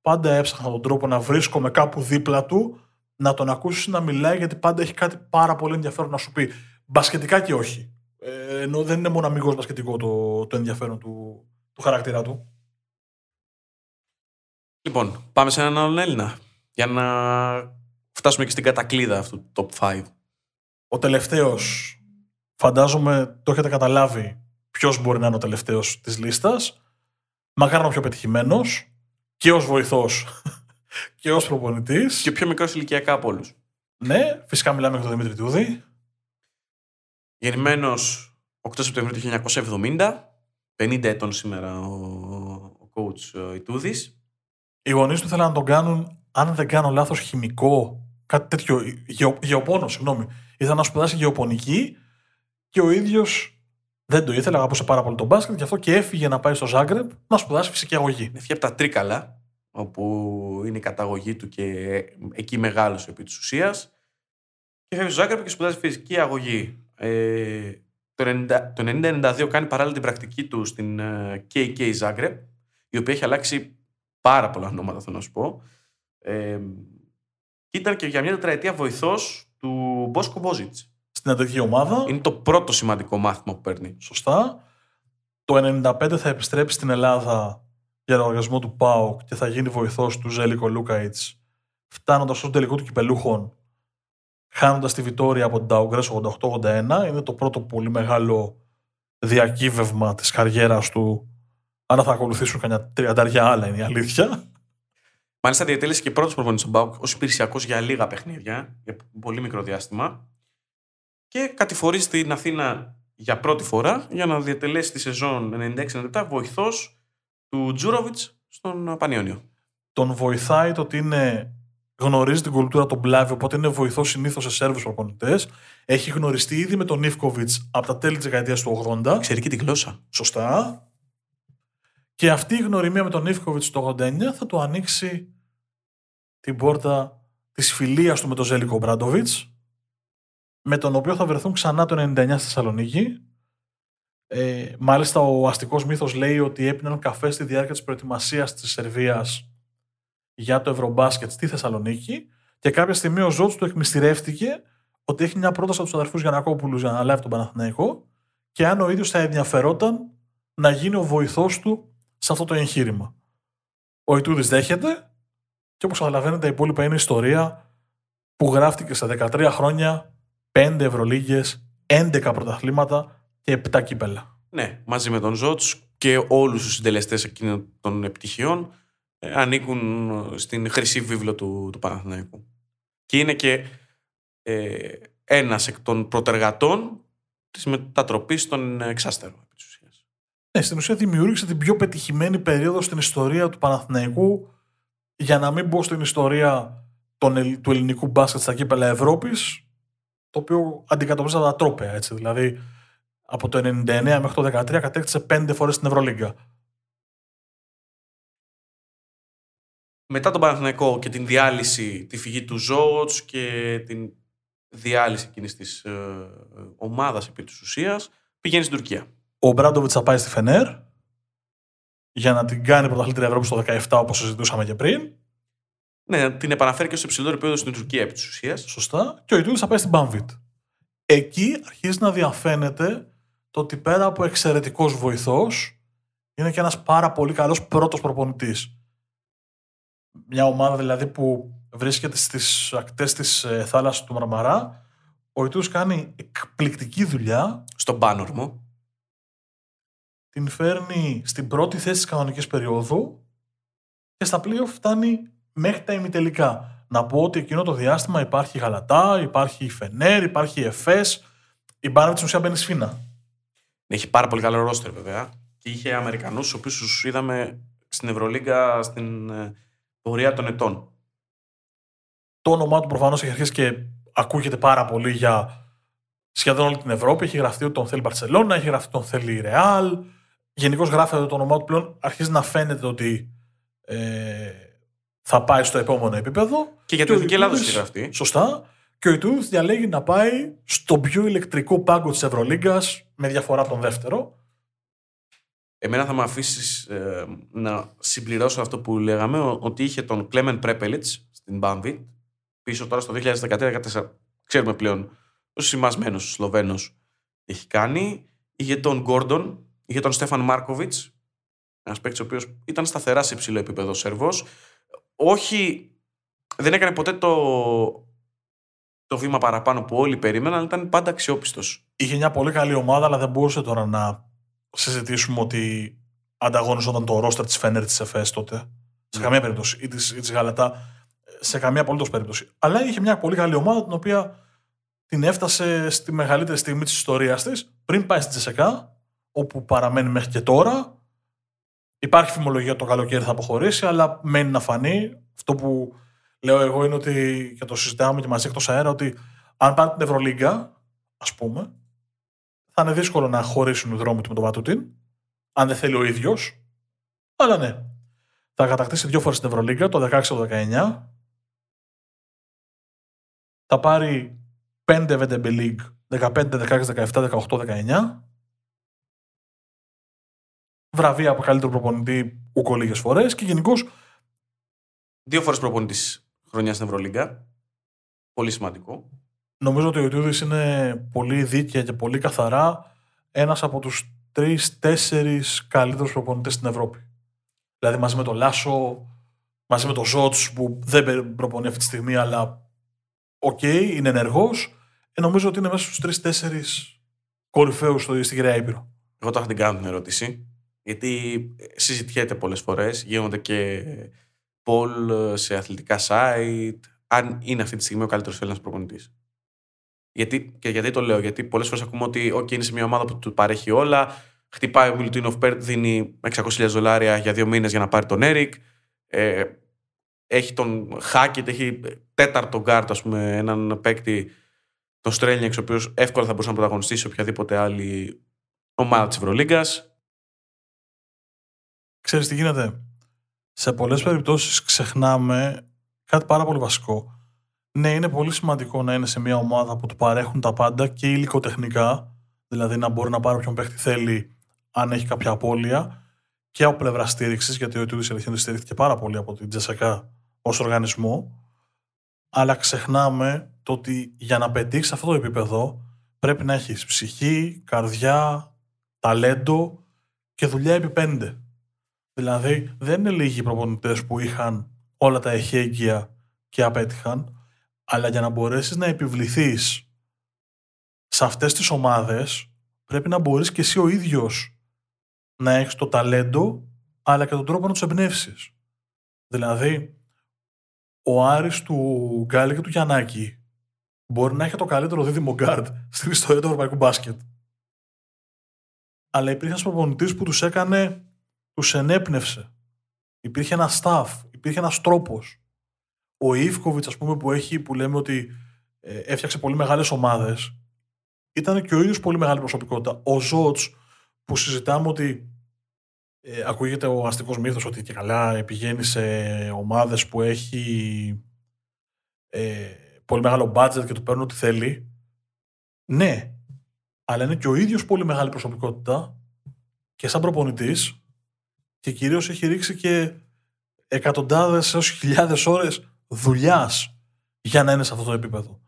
πάντα έψαχνα τον τρόπο να βρίσκομαι κάπου δίπλα του, να τον ακούσεις να μιλάει, γιατί πάντα έχει κάτι πάρα πολύ ενδιαφέρον να σου πει. Μπασκετικά και όχι. Ε, ενώ δεν είναι μόνο αμυγός μπασκετικό το, το ενδιαφέρον του, του χαρακτήρα του. Λοιπόν, πάμε σε έναν άλλον Έλληνα. Για να φτάσουμε και στην κατακλίδα αυτού του top 5. Ο τελευταίος, φαντάζομαι το έχετε καταλάβει ποιος μπορεί να είναι ο τελευταίος της λίστας. Μακάρι να πιο πετυχημένος και ως βοηθός και ως προπονητής. Και πιο μικρός ηλικιακά από όλους. Ναι, φυσικά μιλάμε για τον Δημήτρη Τούδη. Γεννημένος 8 Σεπτεμβρίου του 1970, 50 ετών σήμερα ο, ο coach ε, Ιτούδης. Οι γονείς του θέλαν να τον κάνουν, αν δεν κάνω λάθος, χημικό, κάτι τέτοιο, γεω, γεωπόνο, συγγνώμη. Ήθελα να σπουδάσει γεωπονική και ο ίδιος δεν το ήθελε, αγαπούσε πάρα πολύ τον μπάσκετ, γι' αυτό και έφυγε να πάει στο Ζάγκρεπ να σπουδάσει φυσική αγωγή. Έφυγε από τα Τρίκαλα, όπου είναι η καταγωγή του και εκεί μεγάλωσε επί της ουσίας. Και φεύγει στο Ζάγκρεπ και σπουδάζει φυσική αγωγή. Ε, το 1992 κάνει παράλληλα την πρακτική του στην KK ε, Zagreb, η οποία έχει αλλάξει πάρα πολλά ονόματα, θέλω να σου πω. Ε, και ήταν και για μια τετραετία βοηθός του Μπόσκο Μπόζιτ. Στην αντρική ομάδα. Είναι το πρώτο σημαντικό μάθημα που παίρνει. Σωστά. Το 1995 θα επιστρέψει στην Ελλάδα για λογαριασμό του ΠΑΟΚ και θα γίνει βοηθός του Ζέλικο Λούκαιτ, φτάνοντας στο τελικό του κυπελούχων χάνοντας τη Βιτόρια από την Ταουγκρέ 88-81. Είναι το πρώτο πολύ μεγάλο διακύβευμα της καριέρας του. Αν θα ακολουθήσουν κανένα τριαντάρια άλλα, είναι η αλήθεια. Μάλιστα, διατέλεσε και πρώτος προπονητής στον Μπάουκ ως υπηρεσιακός για λίγα παιχνίδια, για πολύ μικρό διάστημα. Και κατηφορεί στην Αθήνα για πρώτη φορά για να διατελέσει τη σεζόν 96-97 βοηθός του Τζούροβιτς στον Πανιόνιο. Τον βοηθάει το ότι είναι γνωρίζει την κουλτούρα των Μπλάβη, οπότε είναι βοηθός συνήθως σε Σέρβους προπονητές. Έχει γνωριστεί ήδη με τον Νίφκοβιτ από τα τέλη της δεκαετίας του 80. Ξέρει και τη γλώσσα. Σωστά. Και αυτή η γνωριμία με τον Νίφκοβιτ το 89 θα του ανοίξει την πόρτα της φιλίας του με τον Ζέλικο Μπράντοβιτς, με τον οποίο θα βρεθούν ξανά το 99 στη Θεσσαλονίκη. Ε, μάλιστα, ο αστικός μύθος λέει ότι έπιναν καφέ στη διάρκεια της προετοιμασίας της Σερβίας για το Ευρωμπάσκετ στη Θεσσαλονίκη και κάποια στιγμή ο Ζώτς του εκμυστηρεύτηκε ότι έχει μια πρόταση από τους αδερφούς Γιανακόπουλους για να λάβει τον Παναθηναϊκό και αν ο ίδιος θα ενδιαφερόταν να γίνει ο βοηθός του σε αυτό το εγχείρημα. Ο Ιτούδης δέχεται και όπως καταλαβαίνετε, η υπόλοιπα είναι ιστορία που γράφτηκε σε 13 χρόνια, 5 Ευρωλίγε, 11 πρωταθλήματα και 7 κύπελα. Ναι, μαζί με τον Ζώτς και όλους τους συντελεστές εκείνων των επιτυχιών ε, ανήκουν στην χρυσή βίβλο του, του Παναθηναϊκού. Και είναι και ε, ένας εκ των προτεργατών της μετατροπής των εξάστερων. Ναι, στην ουσία δημιούργησε την πιο πετυχημένη περίοδο στην ιστορία του Παναθηναϊκού για να μην μπω στην ιστορία των, του ελληνικού μπάσκετ στα κύπελα Ευρώπης το οποίο αντικατοπτρίζει τα τρόπαια, έτσι. Δηλαδή, από το 1999 μέχρι το 2013 κατέκτησε πέντε φορές στην Ευρωλίγκα. μετά τον Παναθηναϊκό και την διάλυση, τη φυγή του Ζώτς και την διάλυση εκείνης της ε, ομάδας επί της ουσίας, πηγαίνει στην Τουρκία. Ο Μπράντοβιτς θα πάει στη Φενέρ για να την κάνει πρωταθλήτρια Ευρώπης στο 17 όπως συζητούσαμε και πριν. Ναι, την επαναφέρει και στο υψηλότερο επίπεδο στην Τουρκία επί της ουσίας. Σωστά. Και ο Ιτούδη θα πάει στην Banvit. Εκεί αρχίζει να διαφαίνεται το ότι πέρα από εξαιρετικός βοηθός, είναι και ένας πάρα πολύ καλός πρώτος προπονητής. Μια ομάδα δηλαδή που βρίσκεται στις ακτές της ε, θάλασσας του Μαρμαρά. Ο Ιτούδη κάνει εκπληκτική δουλειά. Στον Πάνορμο. Την φέρνει στην πρώτη θέση της κανονικής περίοδου και στα πλοία φτάνει μέχρι τα ημιτελικά. Να πω ότι εκείνο το διάστημα υπάρχει η Γαλατά, υπάρχει η Φενέρ, υπάρχει η Εφές. Η μπάρα της ουσία μπαίνει σφίνα. Έχει πάρα πολύ καλό ρόστερ βέβαια. Και είχε Αμερικανούς, του οποίους τους είδαμε στην Ευρωλίγκα στην ε, πορεία των ετών. Το όνομά του προφανώς έχει αρχίσει και ακούγεται πάρα πολύ για σχεδόν όλη την Ευρώπη. Έχει γραφτεί ότι τον θέλει η Μπαρσελόνα, έχει γραφτεί ότι τον θέλει η Ρεάλ. Γενικώς γράφεται το όνομά του πλέον. Αρχίζει να φαίνεται ότι ε, θα πάει στο επόμενο επίπεδο. Και για την Εθνική Ελλάδα έχει γραφτεί. Σωστά. Και ο Ιτούδη διαλέγει να πάει στον πιο ηλεκτρικό πάγκο της Ευρωλίγκας με διαφορά από τον δεύτερο. Εμένα θα με αφήσεις ε, να συμπληρώσω αυτό που λέγαμε, ότι είχε τον Κλέμεν Πρέπελιτ στην Μπάμβιτ, πίσω τώρα στο 2013-2014. Ξέρουμε πλέον ο σημασμένος Σλοβαίνος έχει κάνει. Είχε τον Γκόρντον, είχε τον Στέφαν Μάρκοβιτ, ένας παίκτης ο οποίος ήταν σταθεράς σε υψηλό επίπεδο Σερβός. Όχι, δεν έκανε ποτέ το, το βήμα παραπάνω που όλοι περίμεναν, αλλά ήταν πάντα αξιόπιστος. Είχε μια πολύ καλή ομάδα, αλλά δεν μπορούσε τώρα να συζητήσουμε ότι ανταγωνιζόταν το ρόστερ της Φένερ της ΕΦΕΣ τότε. Σε ναι. καμία περίπτωση. Ή της Γαλατά. Σε καμία απολύτως περίπτωση. Αλλά είχε μια πολύ καλή ομάδα την οποία την έφτασε στη μεγαλύτερη στιγμή της ιστορίας της πριν πάει στην Τζεσεκά, όπου παραμένει μέχρι και τώρα. Υπάρχει φημολογία ότι το καλοκαίρι θα αποχωρήσει, αλλά μένει να φανεί. Αυτό που λέω εγώ είναι ότι, και το συζητάμε και μαζί εκτός αέρα, ότι αν πάρει την Ευρωλίγκα, ας πούμε, θα είναι δύσκολο να χωρίσουν οι δρόμοι του με τον Πατούτιν, αν δεν θέλει ο ίδιος. Αλλά ναι. Θα κατακτήσει δύο φορές την Ευρωλίγκα, το 16 το 19. Θα πάρει 5 VDB League, 15, 16, 17, 18, 19. Βραβεία από καλύτερο προπονητή ούκο λίγε φορές και γενικώς. Δύο φορές προπονητής χρονιάς στην Ευρωλίγκα. Πολύ σημαντικό. Νομίζω ότι ο Ιτούδη είναι πολύ δίκαια και πολύ καθαρά ένας από τους τρει-τέσσερι καλύτερους προπονητές στην Ευρώπη. Δηλαδή μαζί με τον Λάσο, μαζί με τον Ζότ που δεν προπονεί αυτή τη στιγμή, αλλά ok, okay, είναι ενεργός. Ε, νομίζω ότι είναι μέσα στους τρει-τέσσερι κορυφαίους στην Γηραιά Ήπειρο. Εγώ θα την κάνω την ερώτηση. Γιατί συζητιέται πολλές φορές, γίνονται και poll σε αθλητικά site, αν είναι αυτή τη στιγμή ο καλύτερος Έλληνας προπονητής. Γιατί, και γιατί το λέω, Γιατί πολλές φορές ακούμε ότι okay, είναι σε μια ομάδα που του παρέχει όλα. Χτυπάει ο Μιλουτίνοφ Πέρτ, δίνει 600.000 δολάρια για δύο μήνες για να πάρει τον Έρικ. Ε, έχει τον Χάκετ, έχει τέταρτο γκαρντ, ας πούμε, έναν παίκτη, τον Στρέλνιεξ, ο οποίος εύκολα θα μπορούσε να πρωταγωνιστήσει σε οποιαδήποτε άλλη ομάδα της Ευρωλίγκας. Ξέρεις τι γίνεται; Σε πολλές περιπτώσεις ξεχνάμε κάτι πάρα πολύ βασικό ναι, είναι πολύ σημαντικό να είναι σε μια ομάδα που του παρέχουν τα πάντα και υλικοτεχνικά, δηλαδή να μπορεί να πάρει όποιον παίχτη θέλει αν έχει κάποια απώλεια και από πλευρά στήριξης, γιατί ο Τιούδη Ελευθερίνη στηρίχθηκε πάρα πολύ από την Τζεσακά ως οργανισμό. Αλλά ξεχνάμε το ότι για να πετύχεις αυτό το επίπεδο πρέπει να έχεις ψυχή, καρδιά, ταλέντο και δουλειά επί πέντε. Δηλαδή, δεν είναι λίγοι προπονητές που είχαν όλα τα εχέγγυα και απέτυχαν. Αλλά για να μπορέσεις να επιβληθείς σε αυτές τις ομάδες, πρέπει να μπορείς και εσύ ο ίδιος να έχεις το ταλέντο, αλλά και τον τρόπο να τους εμπνεύσεις. Δηλαδή, ο Άρης του Γκάλη και του Γιαννάκη μπορεί να έχει το καλύτερο δίδυμο γκαρντ στην ιστορία του ευρωπαϊκού μπάσκετ. Αλλά υπήρχε ένα προπονητή που τους έκανε, τους ενέπνευσε. Υπήρχε ένας staff, υπήρχε ένας τρόπος. Ο Ιβκοβιτς, ας πούμε, που, έχει, που λέμε ότι ε, έφτιαξε πολύ μεγάλες ομάδες, ήταν και ο ίδιος πολύ μεγάλη προσωπικότητα. Ο Ζότς, που συζητάμε ότι ε, ακούγεται ο αστικός μύθος ότι και καλά πηγαίνει σε ομάδες που έχει ε, πολύ μεγάλο budget και του παίρνουν ό,τι θέλει. Ναι, αλλά είναι και ο ίδιος πολύ μεγάλη προσωπικότητα και σαν προπονητής και κυρίως έχει ρίξει και εκατοντάδες έως χιλιάδες ώρες δουλειάς για να είναι σε αυτό το επίπεδο.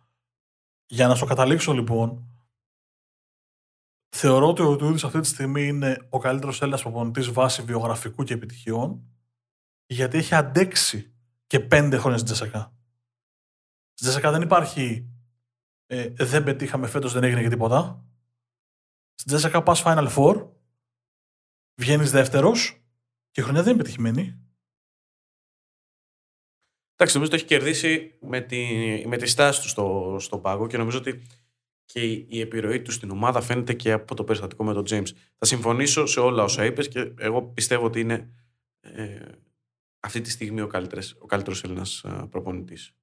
Για να σου καταλήξω λοιπόν, θεωρώ ότι ο Τούδης αυτή τη στιγμή είναι ο καλύτερος Έλληνας προπονητής βάση βιογραφικού και επιτυχιών γιατί έχει αντέξει και πέντε χρόνια στην Τζεσακά. Στην Τζεσακά δεν υπάρχει ε, δεν πετύχαμε φέτος, δεν έγινε και τίποτα. Στην Τζέσσακα πας Final Four, βγαίνεις δεύτερος και η χρονιά δεν είναι πετυχημένη. Εντάξει, νομίζω ότι έχει κερδίσει με τη, με τη στάση του στο, στο πάγκο και νομίζω ότι και η, επιρροή του στην ομάδα φαίνεται και από το περιστατικό με τον James. Θα συμφωνήσω σε όλα όσα είπες και εγώ πιστεύω ότι είναι ε, αυτή τη στιγμή ο καλύτερος, ο καλύτερος Έλληνας ε, προπονητής.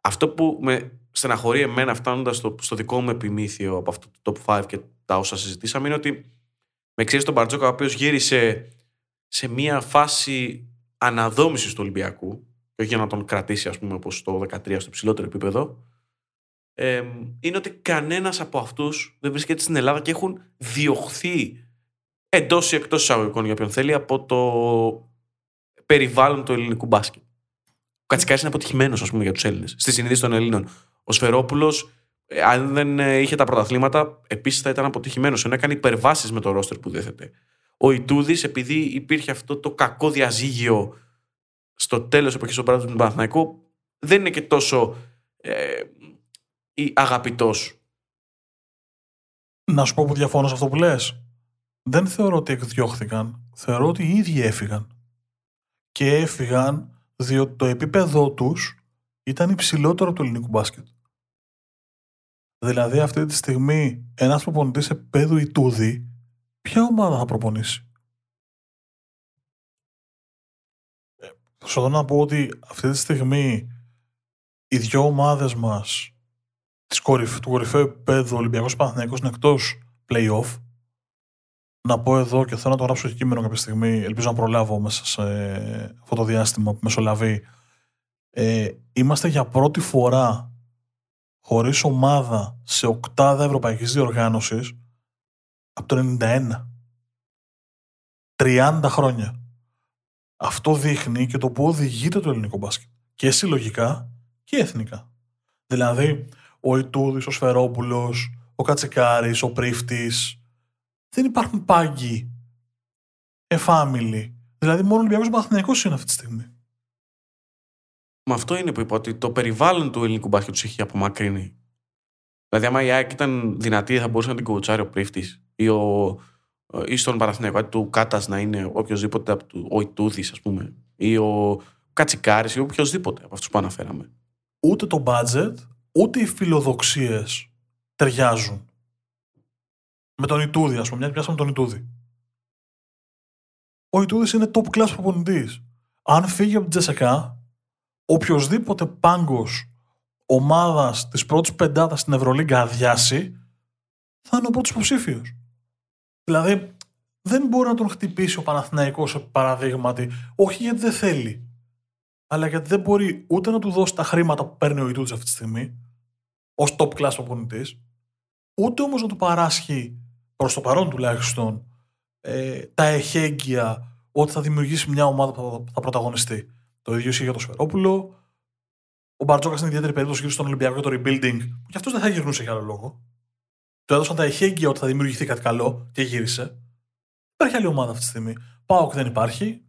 Αυτό που με στεναχωρεί εμένα φτάνοντας στο, στο δικό μου επιμήθειο από αυτό το top 5 και τα όσα συζητήσαμε είναι ότι με ξέρει τον Μπαρτζόκα ο οποίος γύρισε σε μια φάση αναδόμησης του Ολυμπιακού και όχι για να τον κρατήσει ας πούμε όπως το 13 στο ψηλότερο επίπεδο ε, είναι ότι κανένας από αυτούς δεν βρίσκεται στην Ελλάδα και έχουν διωχθεί εντός ή εκτός εισαγωγικών για ποιον θέλει από το περιβάλλον του ελληνικού μπάσκετ. Κατσικάρης είναι αποτυχημένος, ας πούμε, για τους Έλληνες. Στη συνείδηση των Ελλήνων. Ο Σφερόπουλος, ε, αν δεν ε, είχε τα πρωταθλήματα, επίσης θα ήταν αποτυχημένος. Ενώ έκανε υπερβάσεις με το ρόστερ που δέθεται. Ο Ιτούδης, επειδή υπήρχε αυτό το κακό διαζύγιο στο τέλος εποχής του πράγματο του Παναθηναϊκού, δεν είναι και τόσο ε, αγαπητός. Να σου πω που διαφωνώ σε αυτό που λες. Δεν θεωρώ ότι εκδιώχθηκαν. Θεωρώ ότι οι ίδιοι έφυγαν. Και έφυγαν διότι το επίπεδό τους ήταν υψηλότερο του ελληνικού μπάσκετ. Δηλαδή αυτή τη στιγμή ένας προπονητής επίπεδου Ιτούδη ποια ομάδα θα προπονήσει; Ε, θα να πω ότι αυτή τη στιγμή οι δυο ομάδες μας της κορυφ, του κορυφαίου επίπεδου Ολυμπιακός Παναθηναϊκός είναι εκτός play-off να πω εδώ και θέλω να το γράψω και κείμενο κάποια στιγμή, ελπίζω να προλάβω μέσα σε αυτό το διάστημα που μεσολαβεί. Ε, είμαστε για πρώτη φορά χωρίς ομάδα σε οκτάδα ευρωπαϊκής διοργάνωσης από το 91. 30 χρόνια. Αυτό δείχνει και το που οδηγείται το ελληνικό μπάσκετ. Και συλλογικά και εθνικά. Δηλαδή, ο Ιτούδης, ο Σφερόπουλος, ο Κατσικάρης, ο Πρίφτης, δεν υπάρχουν πάγκοι εφάμιλοι. Δηλαδή, μόνο ο Ολυμπιακός Παναθυνιακό είναι αυτή τη στιγμή. Με αυτό είναι που είπα ότι το περιβάλλον του ελληνικού μπάσκετ τους έχει απομακρύνει. Δηλαδή, άμα η ΑΕΚ ήταν δυνατή, θα μπορούσε να την κουβουτσάρει ο πρίφτης ή, ο, ή στον Παναθηναϊκό του Κάτας να είναι οποιοδήποτε από του, ο Ιτούδης, ας πούμε, ή ο Κατσικάρης ή οποιοδήποτε από αυτούς που αναφέραμε. Ούτε το budget, ούτε οι φιλοδοξίες ταιριάζουν με τον Ιτούδη, ας πούμε. Μια πιάσαμε τον Ιτούδη. Ο Ιτούδης είναι top class προπονητής. Αν φύγει από την Τζεσεκά, οποιοδήποτε πάγκος ομάδας της πρώτης πεντάδας στην Ευρωλίγκα αδειάσει, θα είναι ο πρώτος υποψήφιος. Δηλαδή, δεν μπορεί να τον χτυπήσει ο Παναθηναϊκός παραδείγματι, όχι γιατί δεν θέλει, αλλά γιατί δεν μπορεί ούτε να του δώσει τα χρήματα που παίρνει ο Ιτούδη αυτή τη στιγμή, ως top class προπονητής, ούτε όμως να του παράσχει προς το παρόν τουλάχιστον, ε, τα εχέγγυα ότι θα δημιουργήσει μια ομάδα που θα, πρωταγωνιστεί. Το ίδιο ισχύει για τον Σφερόπουλο. Ο Μπαρτζόκας είναι ιδιαίτερη περίπτωση γύρω στον Ολυμπιακό για το rebuilding, που κι αυτός δεν θα γυρνούσε για άλλο λόγο. Του έδωσαν τα εχέγγυα ότι θα δημιουργηθεί κάτι καλό και γύρισε. Υπάρχει άλλη ομάδα αυτή τη στιγμή. Πάοκ δεν υπάρχει.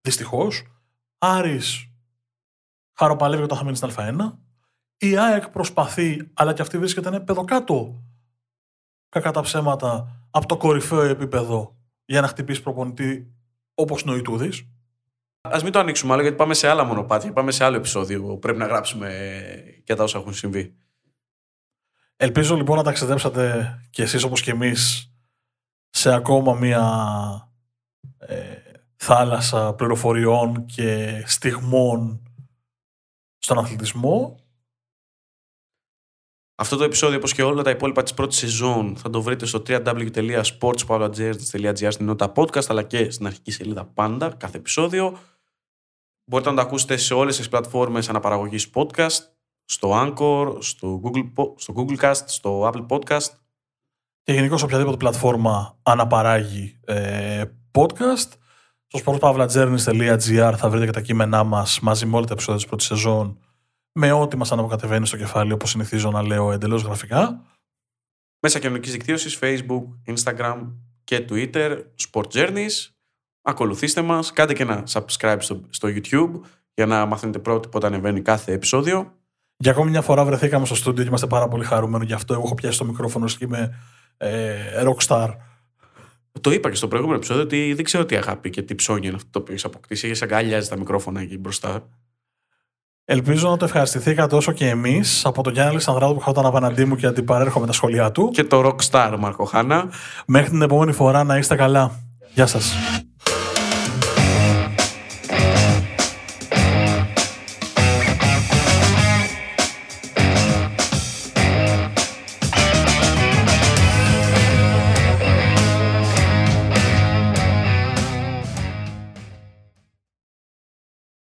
Δυστυχώς. Άρης χαροπαλεύει όταν θα μείνει στην Α1. Η ΑΕΚ προσπαθεί, αλλά και αυτή βρίσκεται ένα παιδοκάτω κακά τα ψέματα από το κορυφαίο επίπεδο για να χτυπήσει προπονητή όπως είναι ο Ιτούδης. Α μην το ανοίξουμε άλλο, γιατί πάμε σε άλλα μονοπάτια. Πάμε σε άλλο επεισόδιο. Πρέπει να γράψουμε και τα όσα έχουν συμβεί. Ελπίζω λοιπόν να ταξιδέψατε κι εσείς όπως και εμείς σε ακόμα μία ε, θάλασσα πληροφοριών και στιγμών στον αθλητισμό αυτό το επεισόδιο, όπως και όλα τα υπόλοιπα της πρώτης σεζόν, θα το βρείτε στο www.sportspavlagers.gr στην νότα podcast, αλλά και στην αρχική σελίδα πάντα, κάθε επεισόδιο. Μπορείτε να το ακούσετε σε όλες τις πλατφόρμες αναπαραγωγής podcast, στο Anchor, στο Google, στο Google Cast, στο Apple Podcast. Και γενικώς οποιαδήποτε πλατφόρμα αναπαράγει ε, podcast. Στο Στο sportpavlajourneys.gr θα βρείτε και τα κείμενά μας μαζί με όλα τα επεισόδια της πρώτης σεζόν με ό,τι μας αναποκατεβαίνει στο κεφάλι, όπως συνηθίζω να λέω εντελώς γραφικά. Μέσα κοινωνικής δικτύωσης, Facebook, Instagram και Twitter, Sport Journeys. Ακολουθήστε μας, κάντε και ένα subscribe στο, στο YouTube για να μαθαίνετε πρώτοι πότε ανεβαίνει κάθε επεισόδιο. Για ακόμη μια φορά βρεθήκαμε στο στούντιο και είμαστε πάρα πολύ χαρούμενοι γι' αυτό. Εγώ έχω πιάσει το μικρόφωνο και είμαι ε, rockstar. Το είπα και στο προηγούμενο επεισόδιο ότι δεν ξέρω τι αγάπη και τι ψώνια είναι αυτό το οποίο έχει αποκτήσει. Έχεις αγκαλιάζει τα μικρόφωνα εκεί μπροστά. Ελπίζω να το ευχαριστηθήκατε όσο και εμείς από τον Γιάννη Αλεξανδράτο που είχα απέναντί μου και αντιπαρέρχομαι με τα σχόλιά του. Και το Rockstar Μαρκο Χάνα. Μέχρι την επόμενη φορά να είστε καλά. Γεια σας.